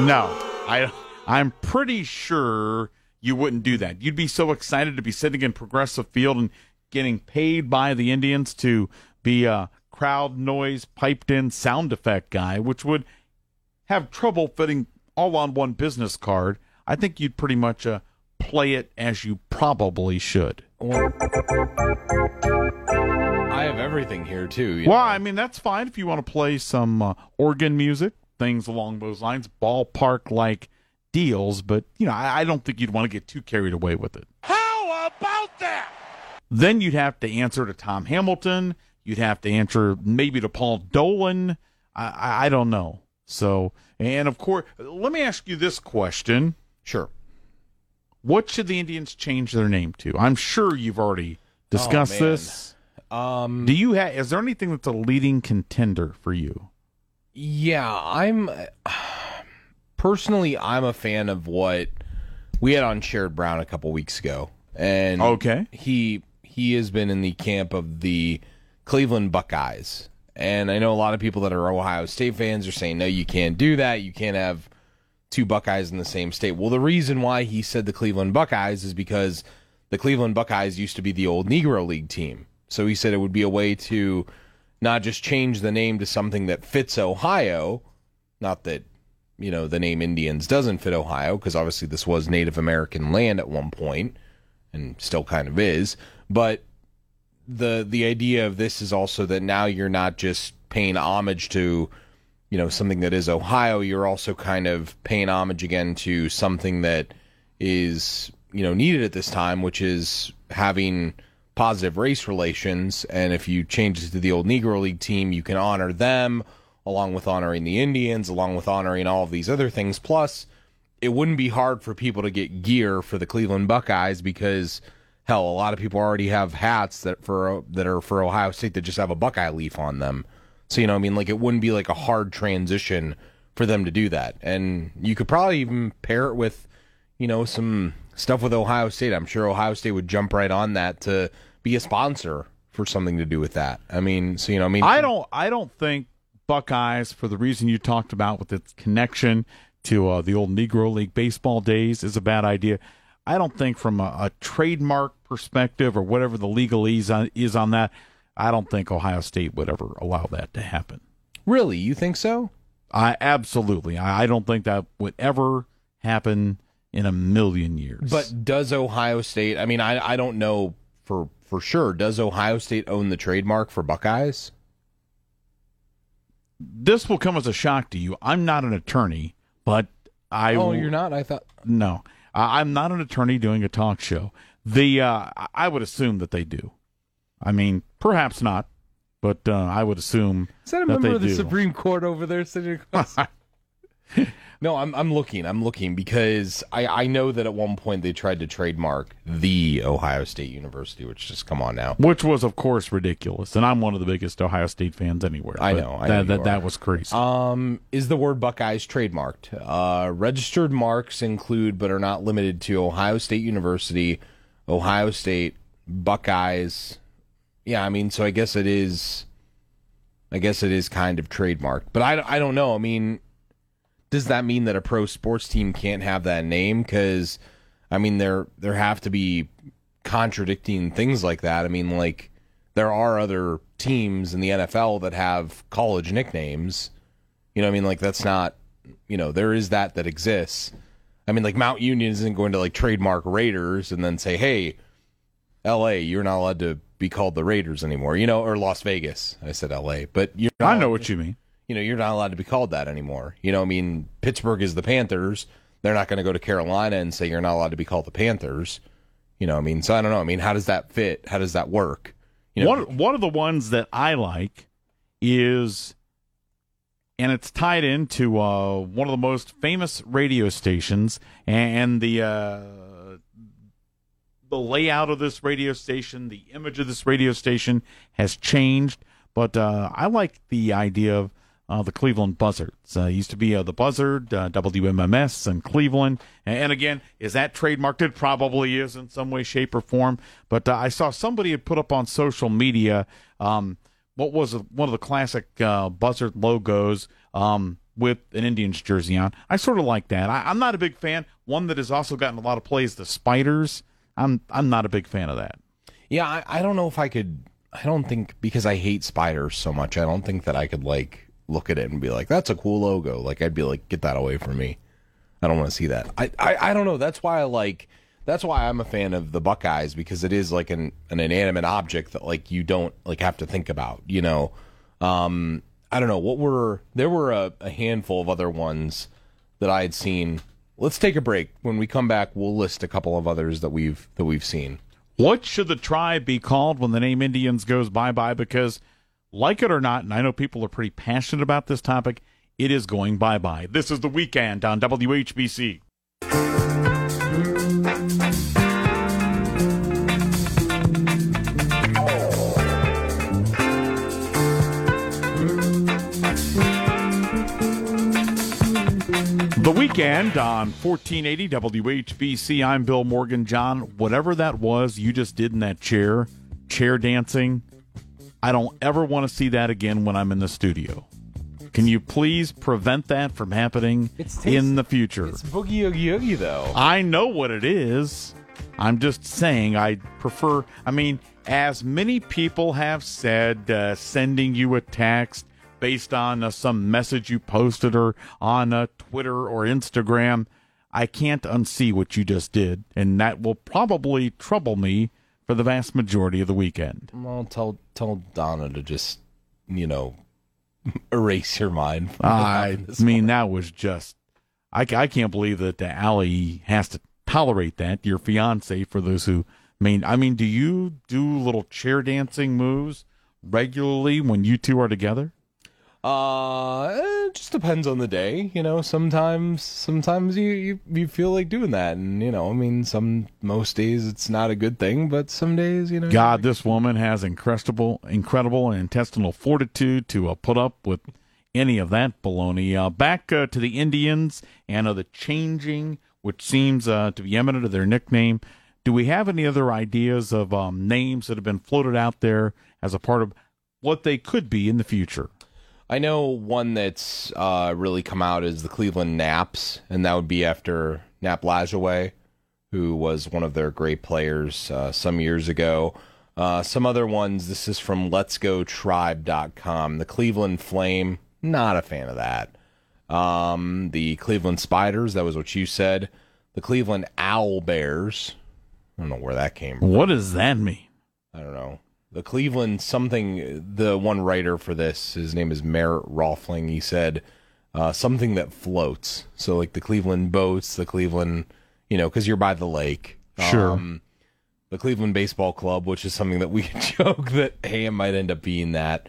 No, I I'm pretty sure you wouldn't do that. You'd be so excited to be sitting in Progressive Field and getting paid by the Indians to be a crowd noise piped in sound effect guy, which would have trouble fitting all on one business card, I think you'd pretty much uh, play it as you probably should. I have everything here too. you Well, know. I mean, that's fine if you want to play some uh, organ music, things along those lines, ballpark like deals, but, you know, I, I don't think you'd want to get too carried away with it. How about that? Then you'd have to answer to Tom Hamilton. You'd have to answer maybe to Paul Dolan. I, I, I don't know. So, and of course, let me ask you this question. sure. What should the Indians change their name to? I'm sure you've already discussed Oh, this. Um, Do you have, is there anything that's a leading contender for you? Yeah, I'm personally I'm a fan of what we had on Sherrod Brown a couple weeks ago, and Okay. he he has been in the camp of the Cleveland Buckeyes, and I know a lot of people that are Ohio State fans are saying no, you can't do that, you can't have two Buckeyes in the same state. Well, the reason why he said the Cleveland Buckeyes is because the Cleveland Buckeyes used to be the old Negro League team. So he said it would be a way to not just change the name to something that fits Ohio, not that you know the name Indians doesn't fit Ohio because obviously this was Native American land at one point and still kind of is, but the the idea of this is also that now you're not just paying homage to you know something that is Ohio, you're also kind of paying homage again to something that is you know needed at this time, which is having positive race relations. And if you change it to the old Negro League team, you can honor them along with honoring the Indians, along with honoring all of these other things. Plus, it wouldn't be hard for people to get gear for the Cleveland Buckeyes because hell, a lot of people already have hats that for that are for Ohio State that just have a Buckeye leaf on them. So you know, I mean, like it wouldn't be like a hard transition for them to do that, and you could probably even pair it with, you know, some stuff with Ohio State. I'm sure Ohio State would jump right on that to be a sponsor for something to do with that. I mean, so you know, I mean, I don't. I don't think Buckeyes, for the reason you talked about with its connection to uh, the old Negro League baseball days, is a bad idea. I don't think from a, a trademark perspective or whatever the legalese on, is on that. I don't think Ohio State would ever allow that to happen. really, you think so? I absolutely. I, I don't think that would ever happen in a million years. But does Ohio State? I mean, I I don't know for for sure. Does Ohio State own the trademark for Buckeyes? this will come as a shock to you. I'm not an attorney, but I. oh, you're not. I thought. No, I- I'm not an attorney doing a talk show. The uh, I would assume that they do. I mean, perhaps not, but uh, I would assume Is that a that member they of the do. Supreme Court over there sitting across? *laughs* *laughs* no, I'm I'm looking. I'm looking because I I know that at one point they tried to trademark the Ohio State University, which just come on now. which was of course ridiculous. And I'm one of the biggest Ohio State fans anywhere. I know, I that know that, that was crazy. Um, is the word Buckeyes trademarked? Uh, registered marks include, but are not limited to, Ohio State University, Ohio State Buckeyes. Yeah, I mean, so I guess it is. I guess it is kind of trademarked, but I, I don't know. I mean, does that mean that a pro sports team can't have that name? Because, I mean, there there have to be contradicting things like that. I mean, like there are other teams in the NFL that have college nicknames. You know, what I mean, like that's not, you know, there is that that exists. I mean, like Mount Union isn't going to like trademark Raiders and then say, "Hey, L.A., you're not allowed to be called the Raiders anymore." You know, or Las Vegas. I said L.A., but you're not, I know what you mean. You know, you're not allowed to be called that anymore. You know, I mean, Pittsburgh is the Panthers. They're not going to go to Carolina and say you're not allowed to be called the Panthers. You know, I mean, so I don't know. I mean, how does that fit? How does that work? You know, one one of the ones that I like is, and it's tied into uh, one of the most famous radio stations, and the uh, the layout of this radio station, the image of this radio station has changed. But uh, I like the idea of uh, the Cleveland Buzzards. Uh, used to be uh, the Buzzard, uh, WMMS, and Cleveland. And, and again, is that trademarked? It probably is in some way, shape, or form. But uh, I saw somebody had put up on social media um, what was one of the classic uh, Buzzard logos um, with an Indians jersey on. I sort of like that. I, I'm not a big fan. One that has also gotten a lot of plays, the Spiders. I'm I'm not a big fan of that. Yeah, I, I don't know if I could I don't think because I hate spiders so much, I don't think that I could like look at it and be like, "That's a cool logo." Like I'd be like, "Get that away from me." I don't want to see that. I, I I don't know. That's why I like. That's why I'm a fan of the Buckeyes because it is like an an inanimate object that like you don't like have to think about. You know, um, I don't know what were there were a, a handful of other ones that I had seen. Let's take a break. When we come back, we'll list a couple of others that we've that we've seen. What should the tribe be called when the name Indians goes bye bye? Because, like it or not, and I know people are pretty passionate about this topic, it is going bye bye. This is the weekend on WHBC. The weekend on 1480 WHBC. I'm Bill Morgan. Jon, whatever that was you just did in that chair, chair dancing, I don't ever want to see that again when I'm in the studio. Can you please prevent that from happening in the future? It's boogie oogie oogie though. I know what it is. I'm just saying I prefer. I mean, as many people have said, uh, sending you a text based on uh, some message you posted or on uh, Twitter or Instagram, I can't unsee what you just did, and that will probably trouble me for the vast majority of the weekend. Well, tell tell Donna to just you know *laughs* erase your mind. I mean, that was just. I, I can't believe that uh, Allie has to tolerate that. Your fiance, for those who mean, I mean, do you do little chair dancing moves regularly when you two are together? Uh, it just depends on the day, you know. Sometimes, sometimes you, you you feel like doing that, and you know, I mean, some most days it's not a good thing, but some days, you know. God, this woman has incredible, incredible intestinal fortitude to uh, put up with any of that baloney. Uh, back uh, to the Indians and uh, the changing, which seems uh, to be eminent of their nickname. Do we have any other ideas of um, names that have been floated out there as a part of what they could be in the future? I know one that's uh, really come out is the Cleveland Naps, and that would be after Nap Lajoie, who was one of their great players uh, some years ago. Uh, some other ones, this is from letsgotribe.com. The Cleveland Flame, not a fan of that. Um, the Cleveland Spiders, that was what you said. The Cleveland Owl Bears, I don't know where that came from. What does that mean? I don't know. The Cleveland something. The one writer for this, his name is Merritt Rohlfing. He said uh, something that floats. So like the Cleveland boats, the Cleveland, you know, because you're by the lake. Sure. Um, the Cleveland Baseball Club, which is something that we *laughs* joke that hey, it might end up being that.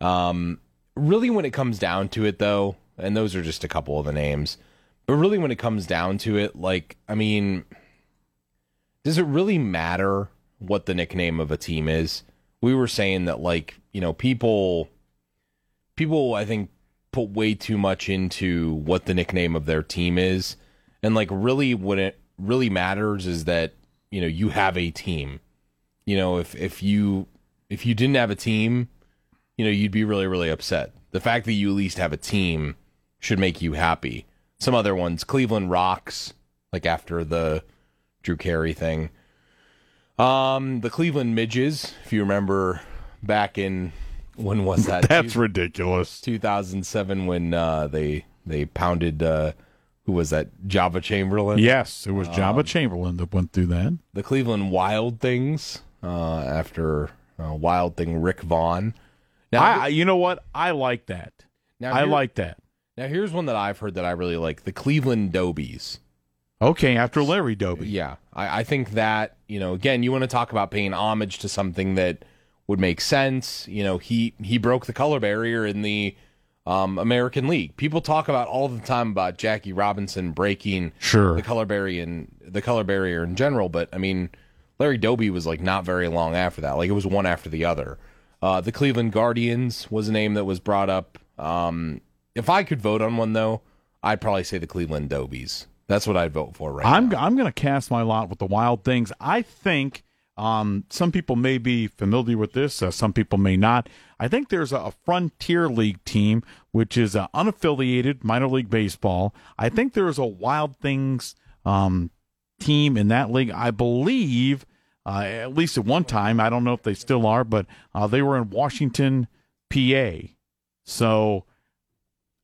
Um, really, when it comes down to it, though, and those are just a couple of the names, but really, when it comes down to it, like, I mean, does it really matter what the nickname of a team is? We were saying that, like, you know, people, people, I think, put way too much into what the nickname of their team is, and like, really, what it really matters is that you know you have a team. You know, if if you if you didn't have a team, you know, you'd be really really upset. The fact that you at least have a team should make you happy. Some other ones, Cleveland Rocks, like after the Drew Carey thing. Um, the Cleveland Midges, if you remember back in when was *laughs* that? That's ridiculous. 2007 when uh, they they pounded uh, who was that? Joba Chamberlain. Yes, it was Joba Chamberlain that went through that. The Cleveland Wild Things uh, after uh, Wild Thing Rick Vaughn. Now, I, I- you know what? I like that. now I here- like that. Now here's one that I've heard that I really like: the Cleveland Dobies. Okay, after Larry Doby. Yeah, I, I think that you know, again, you want to talk about paying homage to something that would make sense. You know, he he broke the color barrier in the um, American League. People talk about all the time about Jackie Robinson breaking Sure. the color barrier in the color barrier in general, but I mean, Larry Doby was like not very long after that. Like it was one after the other. Uh, the Cleveland Guardians was a name that was brought up. Um, if I could vote on one though, I'd probably say the Cleveland Dobies. That's what I'd vote for right I'm now. I'm going to cast my lot with the Wild Things. I think um, some people may be familiar with this, uh, some people may not. I think there's a, a Frontier League team which is uh, unaffiliated minor league baseball. I think there's a Wild Things um, team in that league. I believe uh, at least at one time. I don't know if they still are, but uh, they were in Washington, PA. So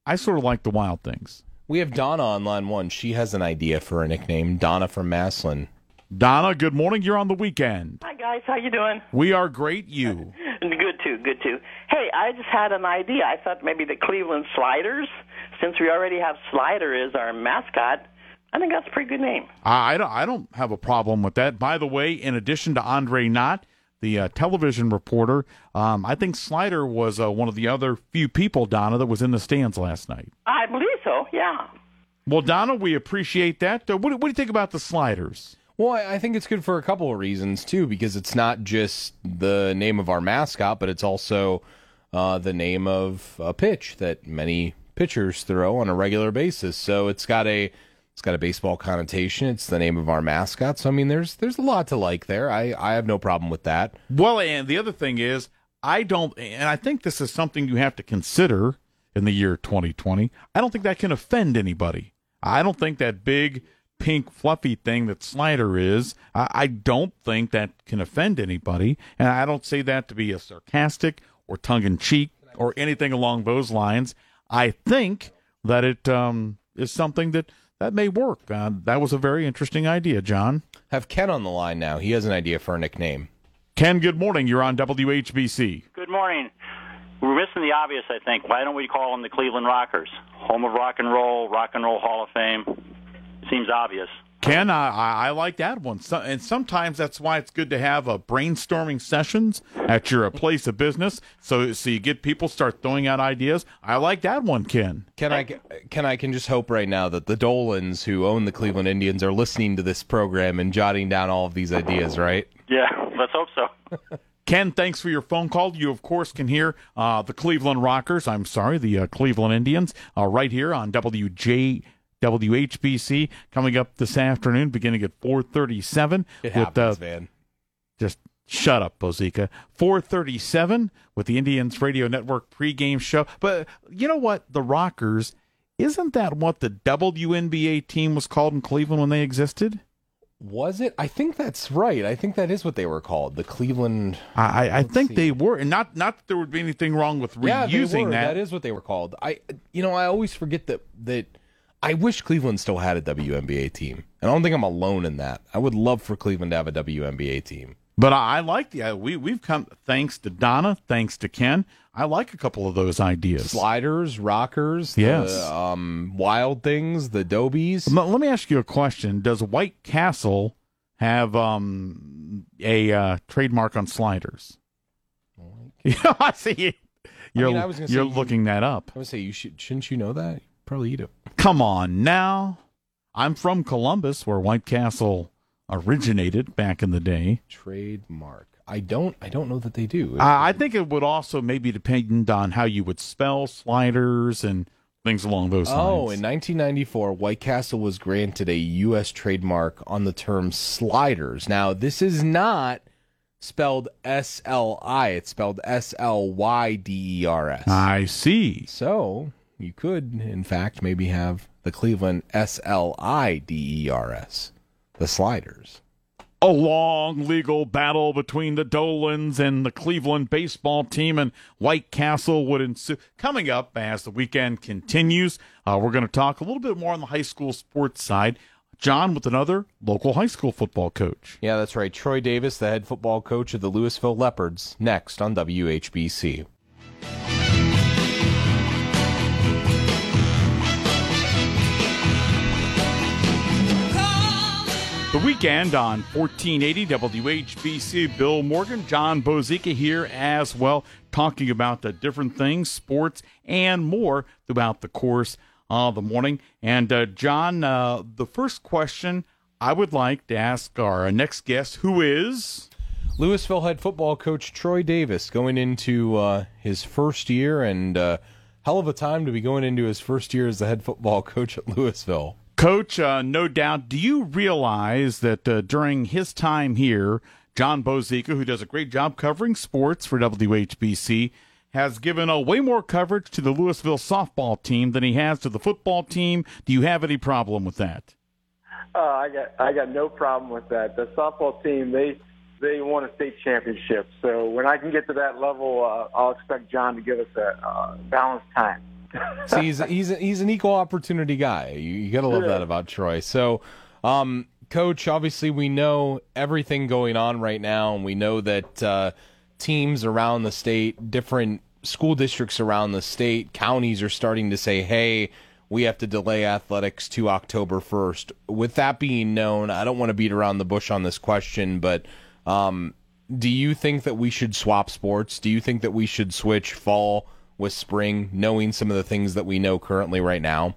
I sort of like the Wild Things. We have Donna on line one. She has an idea for a nickname. Donna from Massillon. Donna, good morning. You're on the weekend. Hi guys, how you doing? We are great. You. *laughs* Good too, good too. Hey, I just had an idea. I thought maybe the Cleveland Sliders, since we already have Slider as our mascot, I think that's a pretty good name. I, I don't. I don't have a problem with that. By the way, in addition to Andre Knott, the uh, television reporter, um, I think Slider was uh, one of the other few people, Donna, that was in the stands last night. I believe so. Yeah. Well, Donna, we appreciate that. Uh, what, what do you think about the Sliders? Well, I I think it's good for a couple of reasons too, because it's not just the name of our mascot, but it's also uh, the name of a pitch that many pitchers throw on a regular basis. So it's got a it's got a baseball connotation. It's the name of our mascot. So I mean, there's there's a lot to like there. I I have no problem with that. Well, and the other thing is, I don't, and I think this is something you have to consider in the year 2020. I don't think that can offend anybody. I don't think that big pink fluffy thing that Slider is, I, I don't think that can offend anybody. And I don't say that to be a sarcastic or tongue in cheek or anything along those lines. I think that it um, is something that that may work. Uh, that was a very interesting idea, Jon. Have Ken on the line now. He has an idea for a nickname. Ken, good morning. You're on WHBC. Good morning. We're missing the obvious, I think. Why don't we call them the Cleveland Rockers? Home of rock and roll, rock and roll Hall of Fame. Seems obvious. Ken, I, I, I like that one. So, and sometimes that's why it's good to have a brainstorming sessions at your uh, place of business, so so you get people start throwing out ideas. I like that one, Ken. Can I can I can just hope right now that the Dolans who own the Cleveland Indians are listening to this program and jotting down all of these ideas, right? Yeah, let's hope so. Ken, thanks for your phone call. You, of course, can hear uh, the Cleveland Rockers. I'm sorry, the uh, Cleveland Indians, uh, right here on WJ. WHBC coming up this afternoon, beginning at 4:37. It happens, uh, man. Just shut up, Bozeka. 4:37 with the Indians Radio Network pregame show. But you know what? The Rockers isn't that what the WNBA team was called in Cleveland when they existed? Was it? I think that's right. I think that is what they were called, the Cleveland. I, I think see. they were, and not not that there would be anything wrong with Yeah, reusing were. that. That is what they were called. I, you know, I always forget that that. I wish Cleveland still had a WNBA team, and I don't think I'm alone in that. I would love for Cleveland to have a WNBA team. But I, I like the uh, we we've come thanks to Donna, thanks to Ken. I like a couple of those ideas. Sliders, rockers, the, Yes. um, wild things, the dobies. Let let me ask you a question: Does White Castle have um, a uh, trademark on sliders? You *laughs* I see you. You're, mean, I was gonna say you're you- looking that up. I would say you should. Shouldn't you know that? Probably eat it. Come on now. I'm from Columbus, where White Castle originated back in the day. Trademark. I don't. I don't know that they do. Uh, I think it would also maybe depend on how you would spell sliders and things along those lines. Oh, in 1994, White Castle was granted a U.S. trademark on the term sliders. Now, this is not spelled S L I, it's spelled S L Y D E R S. I see. So, you could, in fact, maybe have the Cleveland S L I D E R S, the sliders. A long legal battle between the Dolans and the Cleveland baseball team and White Castle would ensue. Coming up as the weekend continues, uh, we're going to talk a little bit more on the high school sports side. Jon with another local high school football coach. Yeah, that's right. Troy Davis, the head football coach of the Louisville Leopards, next on WHBC. Weekend on 1480 WHBC. Bill Morgan, Jon Bozeka here as well, talking about the different things, sports, and more throughout the course of the morning. And uh, Jon, uh, the first question I would like to ask our next guest, who is. Louisville head football coach Troy Davis going into uh, his first year and uh, hell of a time to be going into his first year as the head football *laughs* coach at Louisville. Coach, uh, no doubt, do you realize that uh, during his time here, Jon Bozeka, who does a great job covering sports for WHBC, has given a way more coverage to the Louisville softball team than he has to the football team. Do you have any problem with that? Uh, I got I got no problem with that. The softball team they they won a state championship. So when I can get to that level, uh, I'll expect Jon to give us a uh, balanced time. *laughs* See, he's he's he's an equal opportunity guy. You, you got to love that about Troy. So, um, coach, obviously we know everything going on right now, and we know that uh, teams around the state, different school districts around the state, counties are starting to say, "Hey." We have to delay athletics to October 1st. With that being known, I don't want to beat around the bush on this question, but um, do you think that we should swap sports? Do you think that we should switch fall with spring, knowing some of the things that we know currently right now?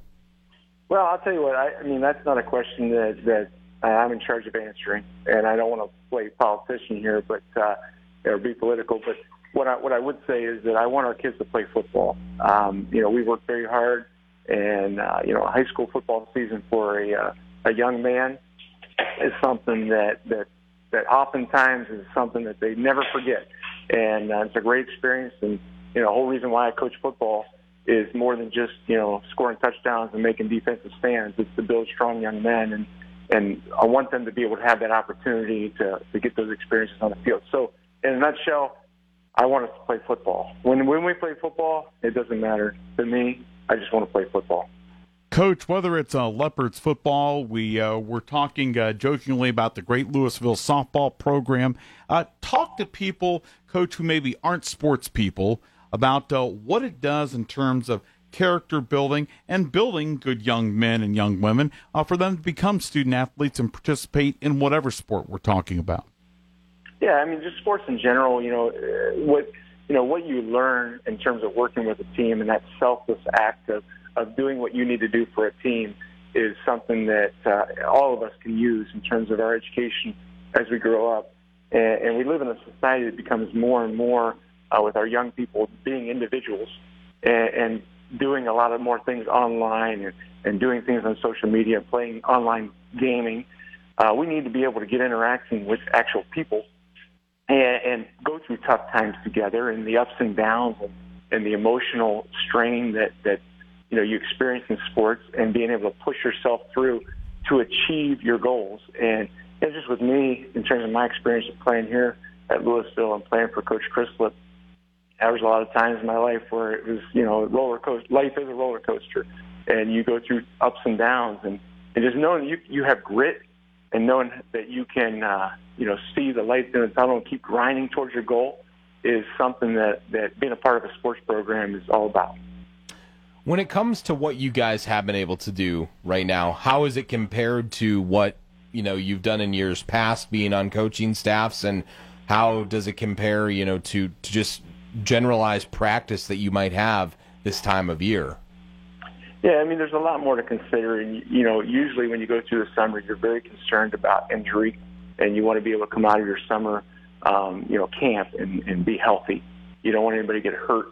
Well, I'll tell you what. I, I mean, that's not a question that that I'm in charge of answering, and I don't want to play politician here, but uh, or be political. But what I what I would say is that I want our kids to play football. Um, you know, we work very hard, and uh, you know, high school football season for a uh, a young man is something that that that oftentimes is something that they never forget, and uh, it's a great experience. And you know, the whole reason why I coach football is more than just you know scoring touchdowns and making defensive stands. It's to build strong young men, and and I want them to be able to have that opportunity to to get those experiences on the field. So, in a nutshell, I want us to play football. When when we play football, it doesn't matter to me. I just want to play football. Coach, whether it's uh, Leopards football, we uh, were talking uh, jokingly about the great Louisville softball program. Uh, talk to people, Coach, who maybe aren't sports people about uh, what it does in terms of character building and building good young men and young women uh, for them to become student athletes and participate in whatever sport we're talking about. Yeah, I mean, just sports in general. You know, what you know what you learn in terms of working with a team and that selfless act of of doing what you need to do for a team is something that uh, all of us can use in terms of our education as we grow up. And, and we live in a society that becomes more and more uh, with our young people being individuals and, and doing a lot of more things online and, and doing things on social media, and playing online gaming. Uh, we need to be able to get interacting with actual people and, and go through tough times together and the ups and downs and, and the emotional strain that, that you know you experience in sports and being able to push yourself through to achieve your goals. And it's just with me, in terms of my experience of playing here at Louisville and playing for Coach Chrislip, there a lot of times in my life where it was, you know, roller coaster. Life is a roller coaster, and you go through ups and downs, and, and just knowing you you have grit and knowing that you can, uh, you know, see the light in the tunnel and keep grinding towards your goal is something that that being a part of a sports program is all about. When it comes to what you guys have been able to do right now, how is it compared to what you know you've done in years past, being on coaching staffs, and how does it compare, you know, to to just generalized practice that you might have this time of year? Yeah, I mean, there's a lot more to consider, and you know, usually when you go through the summer, you're very concerned about injury, and you want to be able to come out of your summer, um, you know, camp and, and be healthy. You don't want anybody to get hurt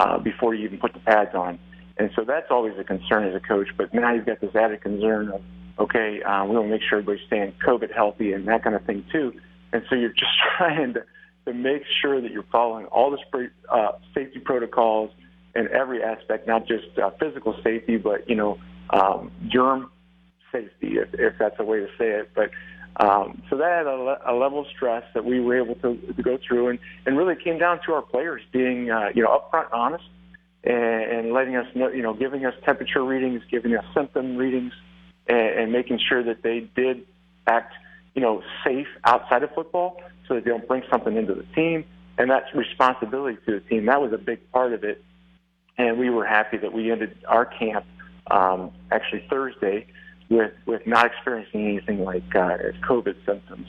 uh, before you even put the pads on. And so that's always a concern as a coach. But now you've got this added concern of, okay, uh, we want to make sure everybody's staying COVID healthy and that kind of thing too. And so you're *laughs* just trying to, to make sure that you're following all the uh, safety protocols in every aspect, not just uh, physical safety, but you know, um, germ safety, if, if that's a way to say it. But um, so that had a, le- a level of stress that we were able to, to go through, and, and really came down to our players being, uh, you know, upfront honest and, and letting us know, you know, giving us temperature readings, giving us symptom readings, and, and making sure that they did act, you know, safe outside of football so that they don't bring something into the team. And that's responsibility to the team. That was a big part of it. And we were happy that we ended our camp um, actually Thursday with, with not experiencing anything like uh, COVID symptoms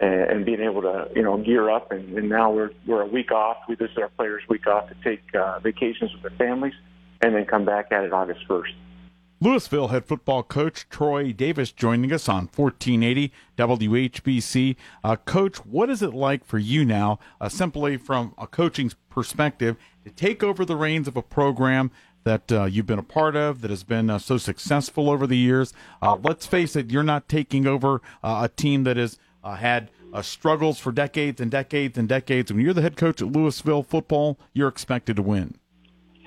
and, and being able to you know gear up and, and now we're we're a week off. We this is our players' week off to take uh, vacations with their families and then come back at it August first. Louisville head football coach Troy Davis joining us on 1480 WHBC. Uh, coach, what is it like for you now, uh, simply from a coaching perspective, to take over the reins of a program that uh, you've been a part of that has been uh, so successful over the years? Uh, let's face it, you're not taking over uh, a team that has had struggles for decades and decades and decades. When you're the head coach at Louisville football, you're expected to win. *laughs*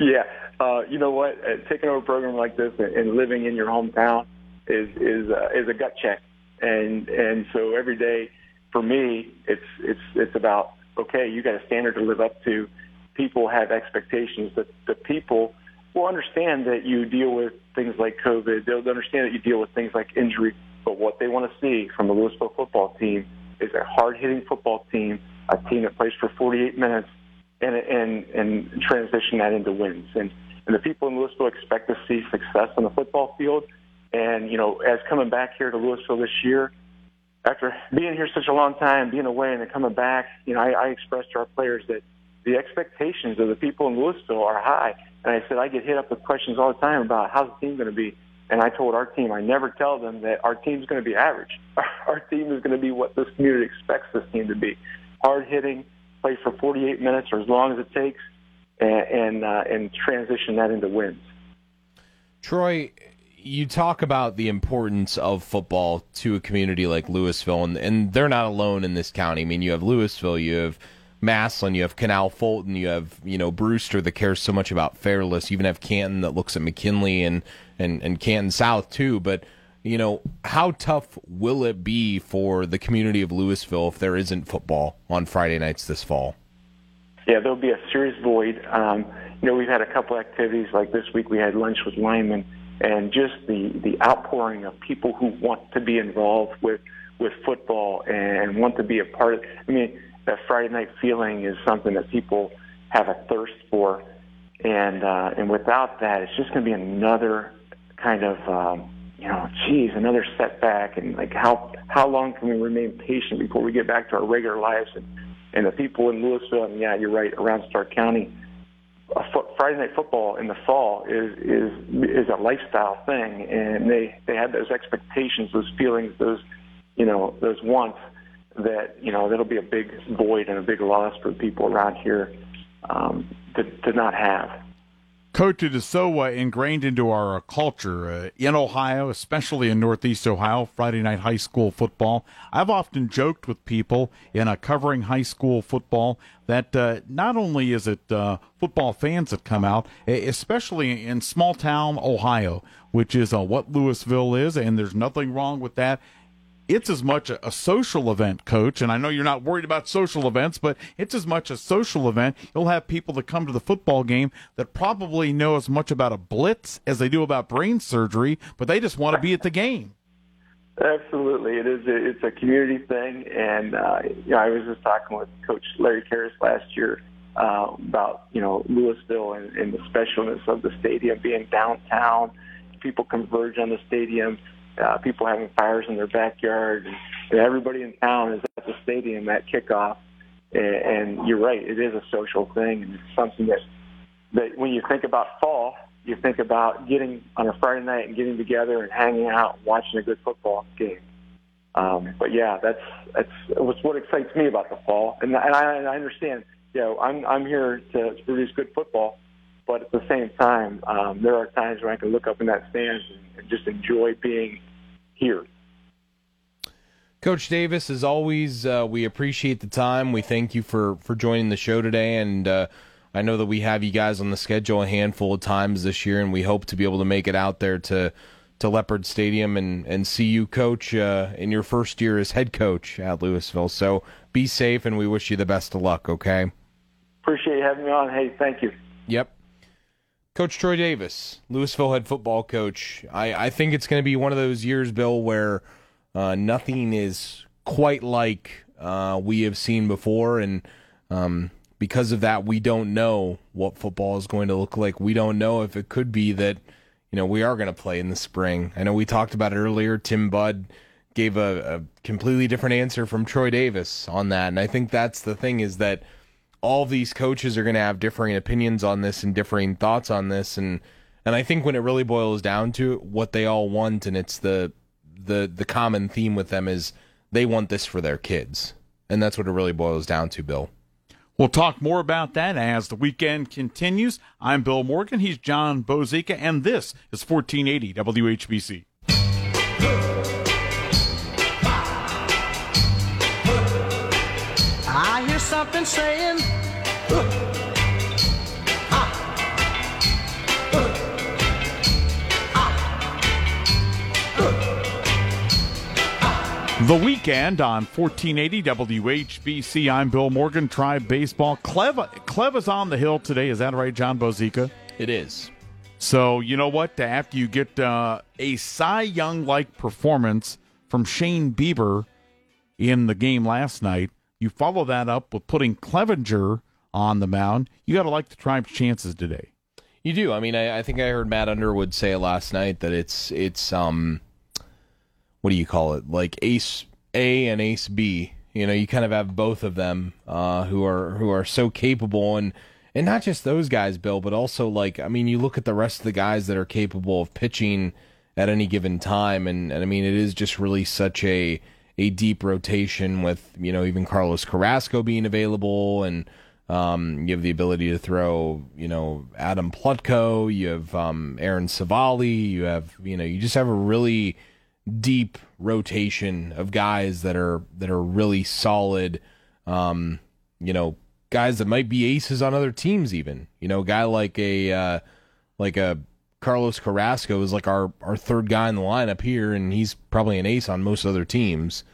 yeah, uh, you know what? Uh, taking over a program like this and, and living in your hometown is is uh, is a gut check, and and so every day for me, it's it's it's about okay, you got a standard to live up to. People have expectations that the people will understand that you deal with things like COVID. They'll understand that you deal with things like injury. But what they want to see from the Louisville football team is a hard-hitting football team, a team that plays for 48 minutes, and and and transition that into wins. And and the people in Louisville expect to see success on the football field. And you know, as coming back here to Louisville this year, after being here such a long time, being away and then coming back, you know, I, I expressed to our players that the expectations of the people in Louisville are high. And I said I get hit up with questions all the time about how's the team going to be. And I told our team, I never tell them that our team's going to be average. *laughs* Our team is going to be what this community expects this team to be: hard hitting, play for 48 minutes or as long as it takes, and and, uh, and transition that into wins. Troy, you talk about the importance of football to a community like Louisville, and, and they're not alone in this county. I mean, you have Louisville, you have Massillon, you have Canal Fulton, you have you know Brewster that cares so much about Fairless. You even have Canton that looks at McKinley and and and Canton South too. But you know, how tough will it be for the community of Louisville if there isn't football on Friday nights this fall? Yeah, there'll be a serious void. Um, you know, we've had a couple activities like this week. We had lunch with linemen, and just the the outpouring of people who want to be involved with with football and want to be a part of. I mean that Friday night feeling is something that people have a thirst for, and uh, and without that, it's just going to be another kind of um, you know, geez, another setback, and like how how long can we remain patient before we get back to our regular lives? And and the people in Louisville, and yeah, you're right, around Stark County, Friday night football in the fall is is is a lifestyle thing, and they they have those expectations, those feelings, those you know those wants that you know that'll be a big void and a big loss for people around here um, to, to not have. It is so uh, ingrained into our uh, culture uh, in Ohio, especially in Northeast Ohio, Friday night high school football. I've often joked with people in uh, covering high school football that uh, not only is it uh, football fans that come out, especially in small town Ohio, which is what Louisville is, and there's nothing wrong with that it's as much a, social event, coach. And I know you're not worried about social events, but it's as much a social event. You'll have people that come to the football game that probably know as much about a blitz as they do about brain surgery, but they just want to be at the game. Absolutely, it is. It's a community thing, and uh, you know, I was just talking with Coach Larry Karras last year uh, about you know Louisville and, and the specialness of the stadium being downtown. People converge on the stadium uh, people having fires in their backyard, and, everybody in town is at the stadium at kickoff. And, you're right, it is a social thing, and it's something that that when you think about fall, you think about getting on a Friday night and getting together and hanging out, watching a good football game. Um, but yeah, that's that's what excites me about the fall, and, and I, and I understand. You know, I'm I'm here to, to produce good football, but at the same time, um, there are times where I can look up in that stands and, and just enjoy being here. Coach Davis, as always, uh, we appreciate the time. We thank you for, for joining the show today, and uh, I know that we have you guys on the schedule a handful of times this year, and we hope to be able to make it out there to to Leopard Stadium and, and see you coach uh, in your first year as head coach at Louisville. So be safe, and we wish you the best of luck. Okay. Appreciate you having me on. Hey, thank you. Yep. Coach Troy Davis, Louisville head football coach. I, I think it's going to be one of those years, Bill, where uh, nothing is quite like uh, we have seen before. And um, because of that, we don't know what football is going to look like. We don't know if it could be that, you know, we are going to play in the spring. I know we talked about it earlier. Tim Budd gave a, a completely different answer from Troy Davis on that. And I think that's the thing is that – all these coaches are going to have differing opinions on this and differing thoughts on this and and I think when it really boils down to it, what they all want and it's the the the common theme with them is they want this for their kids. And that's what it really boils down to, Bill. We'll talk more about that as the weekend continues. I'm Bill Morgan. He's Jon Bozeka, and this is 1480 WHBC. I hear something saying, The weekend on 1480 WHBC. I'm Bill Morgan, Tribe Baseball. Clev, Clev is on the hill today. Is that right, Jon Bozeka? It is. So, you know what? After you get uh, a Cy Young like performance from Shane Bieber in the game last night, you follow that up with putting Clevinger on the mound. You got to like the Tribe's chances today. You do. I mean, I, I think I heard Matt Underwood say last night that it's it's um, what do you call it? Like Ace A and Ace B. You know, you kind of have both of them uh, who are who are so capable and and not just those guys, Bill, but also like I mean, you look at the rest of the guys that are capable of pitching at any given time, and, and I mean, it is just really such a a deep rotation with you know even Carlos Carrasco being available and um, you have the ability to throw, you know, Adam Plutko. You have um, Aaron Civale, You have, you know, you just have a really deep rotation of guys that are that are really solid. Um, you know, guys that might be aces on other teams. Even, you know, a guy like a uh, like a Carlos Carrasco is like our our third guy in the lineup here, and he's probably an ace on most other teams.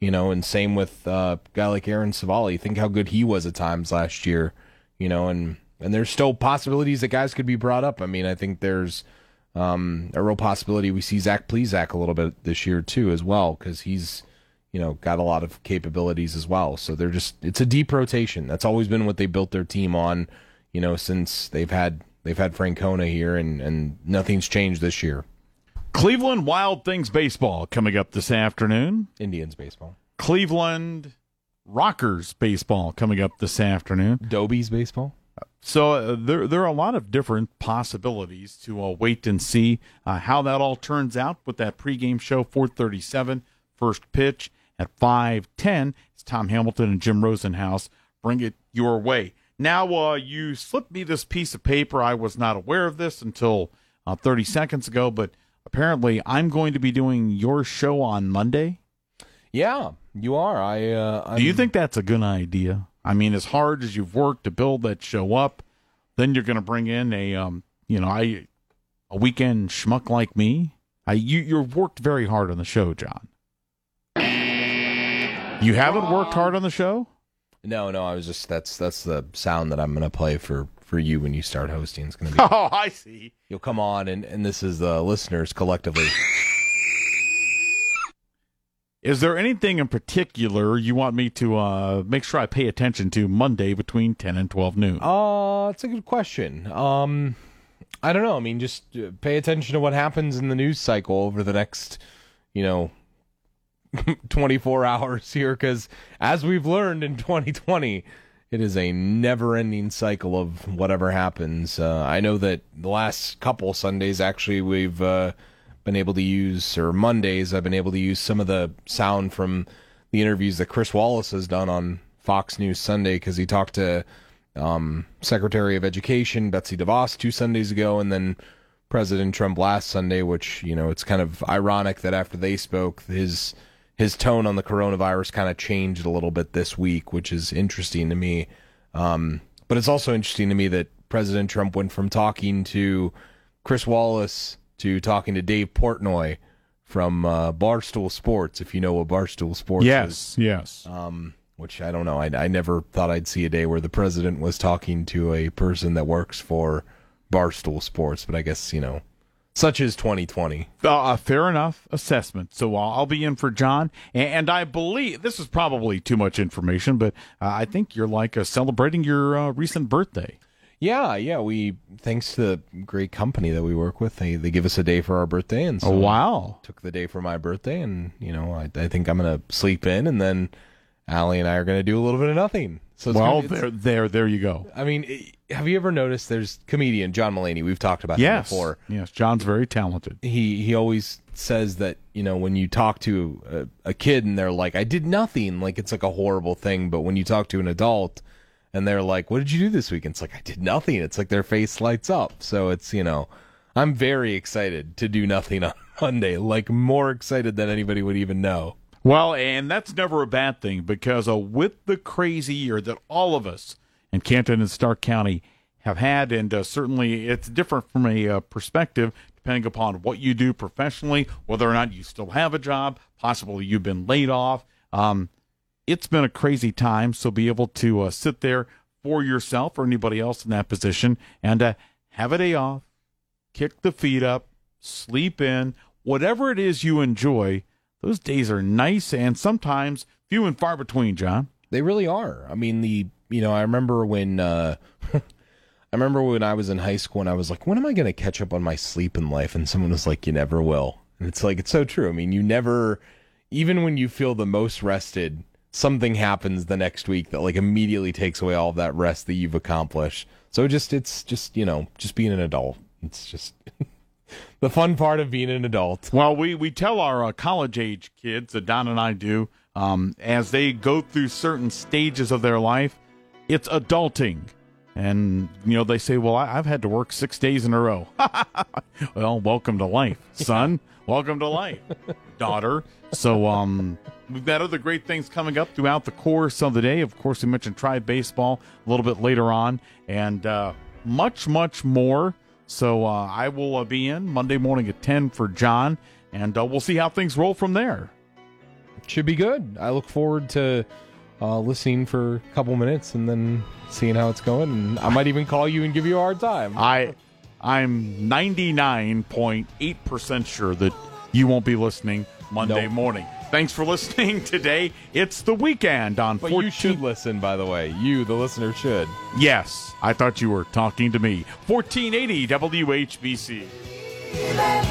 You know, and same with uh, a guy like Aaron Civale. Think how good he was at times last year. You know, and and there's still possibilities that guys could be brought up. I mean, I think there's um, a real possibility we see Zach Plesac a little bit this year too, as well, because he's you know got a lot of capabilities as well. So they're just it's a deep rotation. That's always been what they built their team on. You know, since they've had they've had Francona here, and and nothing's changed this year. Cleveland Wild Things baseball coming up this afternoon. Indians baseball. Cleveland Rockers baseball coming up this afternoon. Dobies baseball. So uh, there there are a lot of different possibilities to uh, wait and see uh, how that all turns out with that pregame show 437 first pitch at 510 it's Tom Hamilton and Jim Rosenhaus bring it your way. Now uh, you slipped me this piece of paper I was not aware of this until uh, 30 seconds ago but apparently I'm going to be doing your show on Monday. Yeah, you are. I. Uh, Do you think that's a good idea? I mean, as hard as you've worked to build that show up, then you're going to bring in a, um, you know, I, a weekend schmuck like me. I, you, you've worked very hard on the show, Jon. You haven't worked hard on the show. No, no. I was just that's that's the sound that I'm going to play for for you when you start hosting. It's going to be. *laughs* Oh, I see. You'll come on, and and this is the listeners collectively. Is there anything in particular you want me to uh, make sure I pay attention to Monday between 10 and 12 noon? Uh, it's a good question. Um, I don't know. I mean, just uh, pay attention to what happens in the news cycle over the next, you know, *laughs* 24 hours here because as we've learned in 2020 it is a never-ending cycle of whatever happens uh, i know that the last couple sundays actually we've uh, been able to use, or Mondays, I've been able to use some of the sound from the interviews that Chris Wallace has done on Fox News Sunday because he talked to um, Secretary of Education Betsy DeVos two Sundays ago, and then President Trump last Sunday. Which you know, it's kind of ironic that after they spoke, his his tone on the coronavirus kind of changed a little bit this week, which is interesting to me. Um, but it's also interesting to me that President Trump went from talking to Chris Wallace to talking to Dave Portnoy from uh, Barstool Sports, if you know what Barstool Sports yes, is. Yes, yes. Um, which I don't know. I, I never thought I'd see a day where the president was talking to a person that works for Barstool Sports, but I guess, you know, such as 2020. Uh, fair enough assessment. So uh, I'll be in for Jon, and, and, I believe this is probably too much information, but uh, I think you're like uh, celebrating your uh, recent birthday. Yeah, yeah. We thanks to the great company that we work with, they they give us a day for our birthday, and so oh, wow, took the day for my birthday, and you know, I I think I'm gonna sleep in, and then Allie and I are gonna do a little bit of nothing. So well, gonna, there, there, there you go. I mean, have you ever noticed? There's comedian John Mulaney. We've talked about yes, him before. Yes, John's very talented. He he always says that you know when you talk to a, a kid and they're like, "I did nothing," like it's like a horrible thing. But when you talk to an adult and they're like, "What did you do this week?" And it's like, "I did nothing." It's like their face lights up. So it's you know, I'm very excited to do nothing on *laughs* Monday. Like more excited than anybody would even know. Well, and that's never a bad thing because uh, with the crazy year that all of us in Canton and Stark County have had, and uh, certainly it's different from a uh, perspective depending upon what you do professionally, whether or not you still have a job, possibly you've been laid off. Um, it's been a crazy time, so be able to uh, sit there for yourself or anybody else in that position and uh, have a day off, kick the feet up, sleep in, whatever it is you enjoy. Those days are nice and sometimes few and far between, Jon. They really are. I mean, the you know, I remember when uh, *laughs* I remember when I was in high school and I was like, when am I going to catch up on my sleep in life? And someone was like, you never will. And it's like it's so true. I mean, you never, even when you feel the most rested, something happens the next week that like immediately takes away all of that rest that you've accomplished. So just it's just you know just being an adult. It's just *laughs* the fun part of being an adult. Well, we we tell our uh, college age kids, uh, Don and I do, um, as they go through certain stages of their life, it's adulting. And, you know, they say, well, I, have had to work six days in a row. *laughs* well, welcome to life, son. welcome to life, daughter. So, um, we've got other great things coming up throughout the course of the day. Of course, we mentioned Tribe Baseball a little bit later on, and uh, much, much more. So, uh, I will uh, be in Monday morning at 10 for Jon, and uh, we'll see how things roll from there. Should be good. I look forward to uh, listening for a couple minutes and then seeing how it's going. And I might even call you and give you a hard time. *laughs* I, I'm 99.8% sure that you won't be listening Monday nope. morning. Thanks for listening *laughs* today. It's the weekend on. But 14- you should listen, by the way. You, the listener, should. Yes, I thought you were talking to me. 1480 WHBC.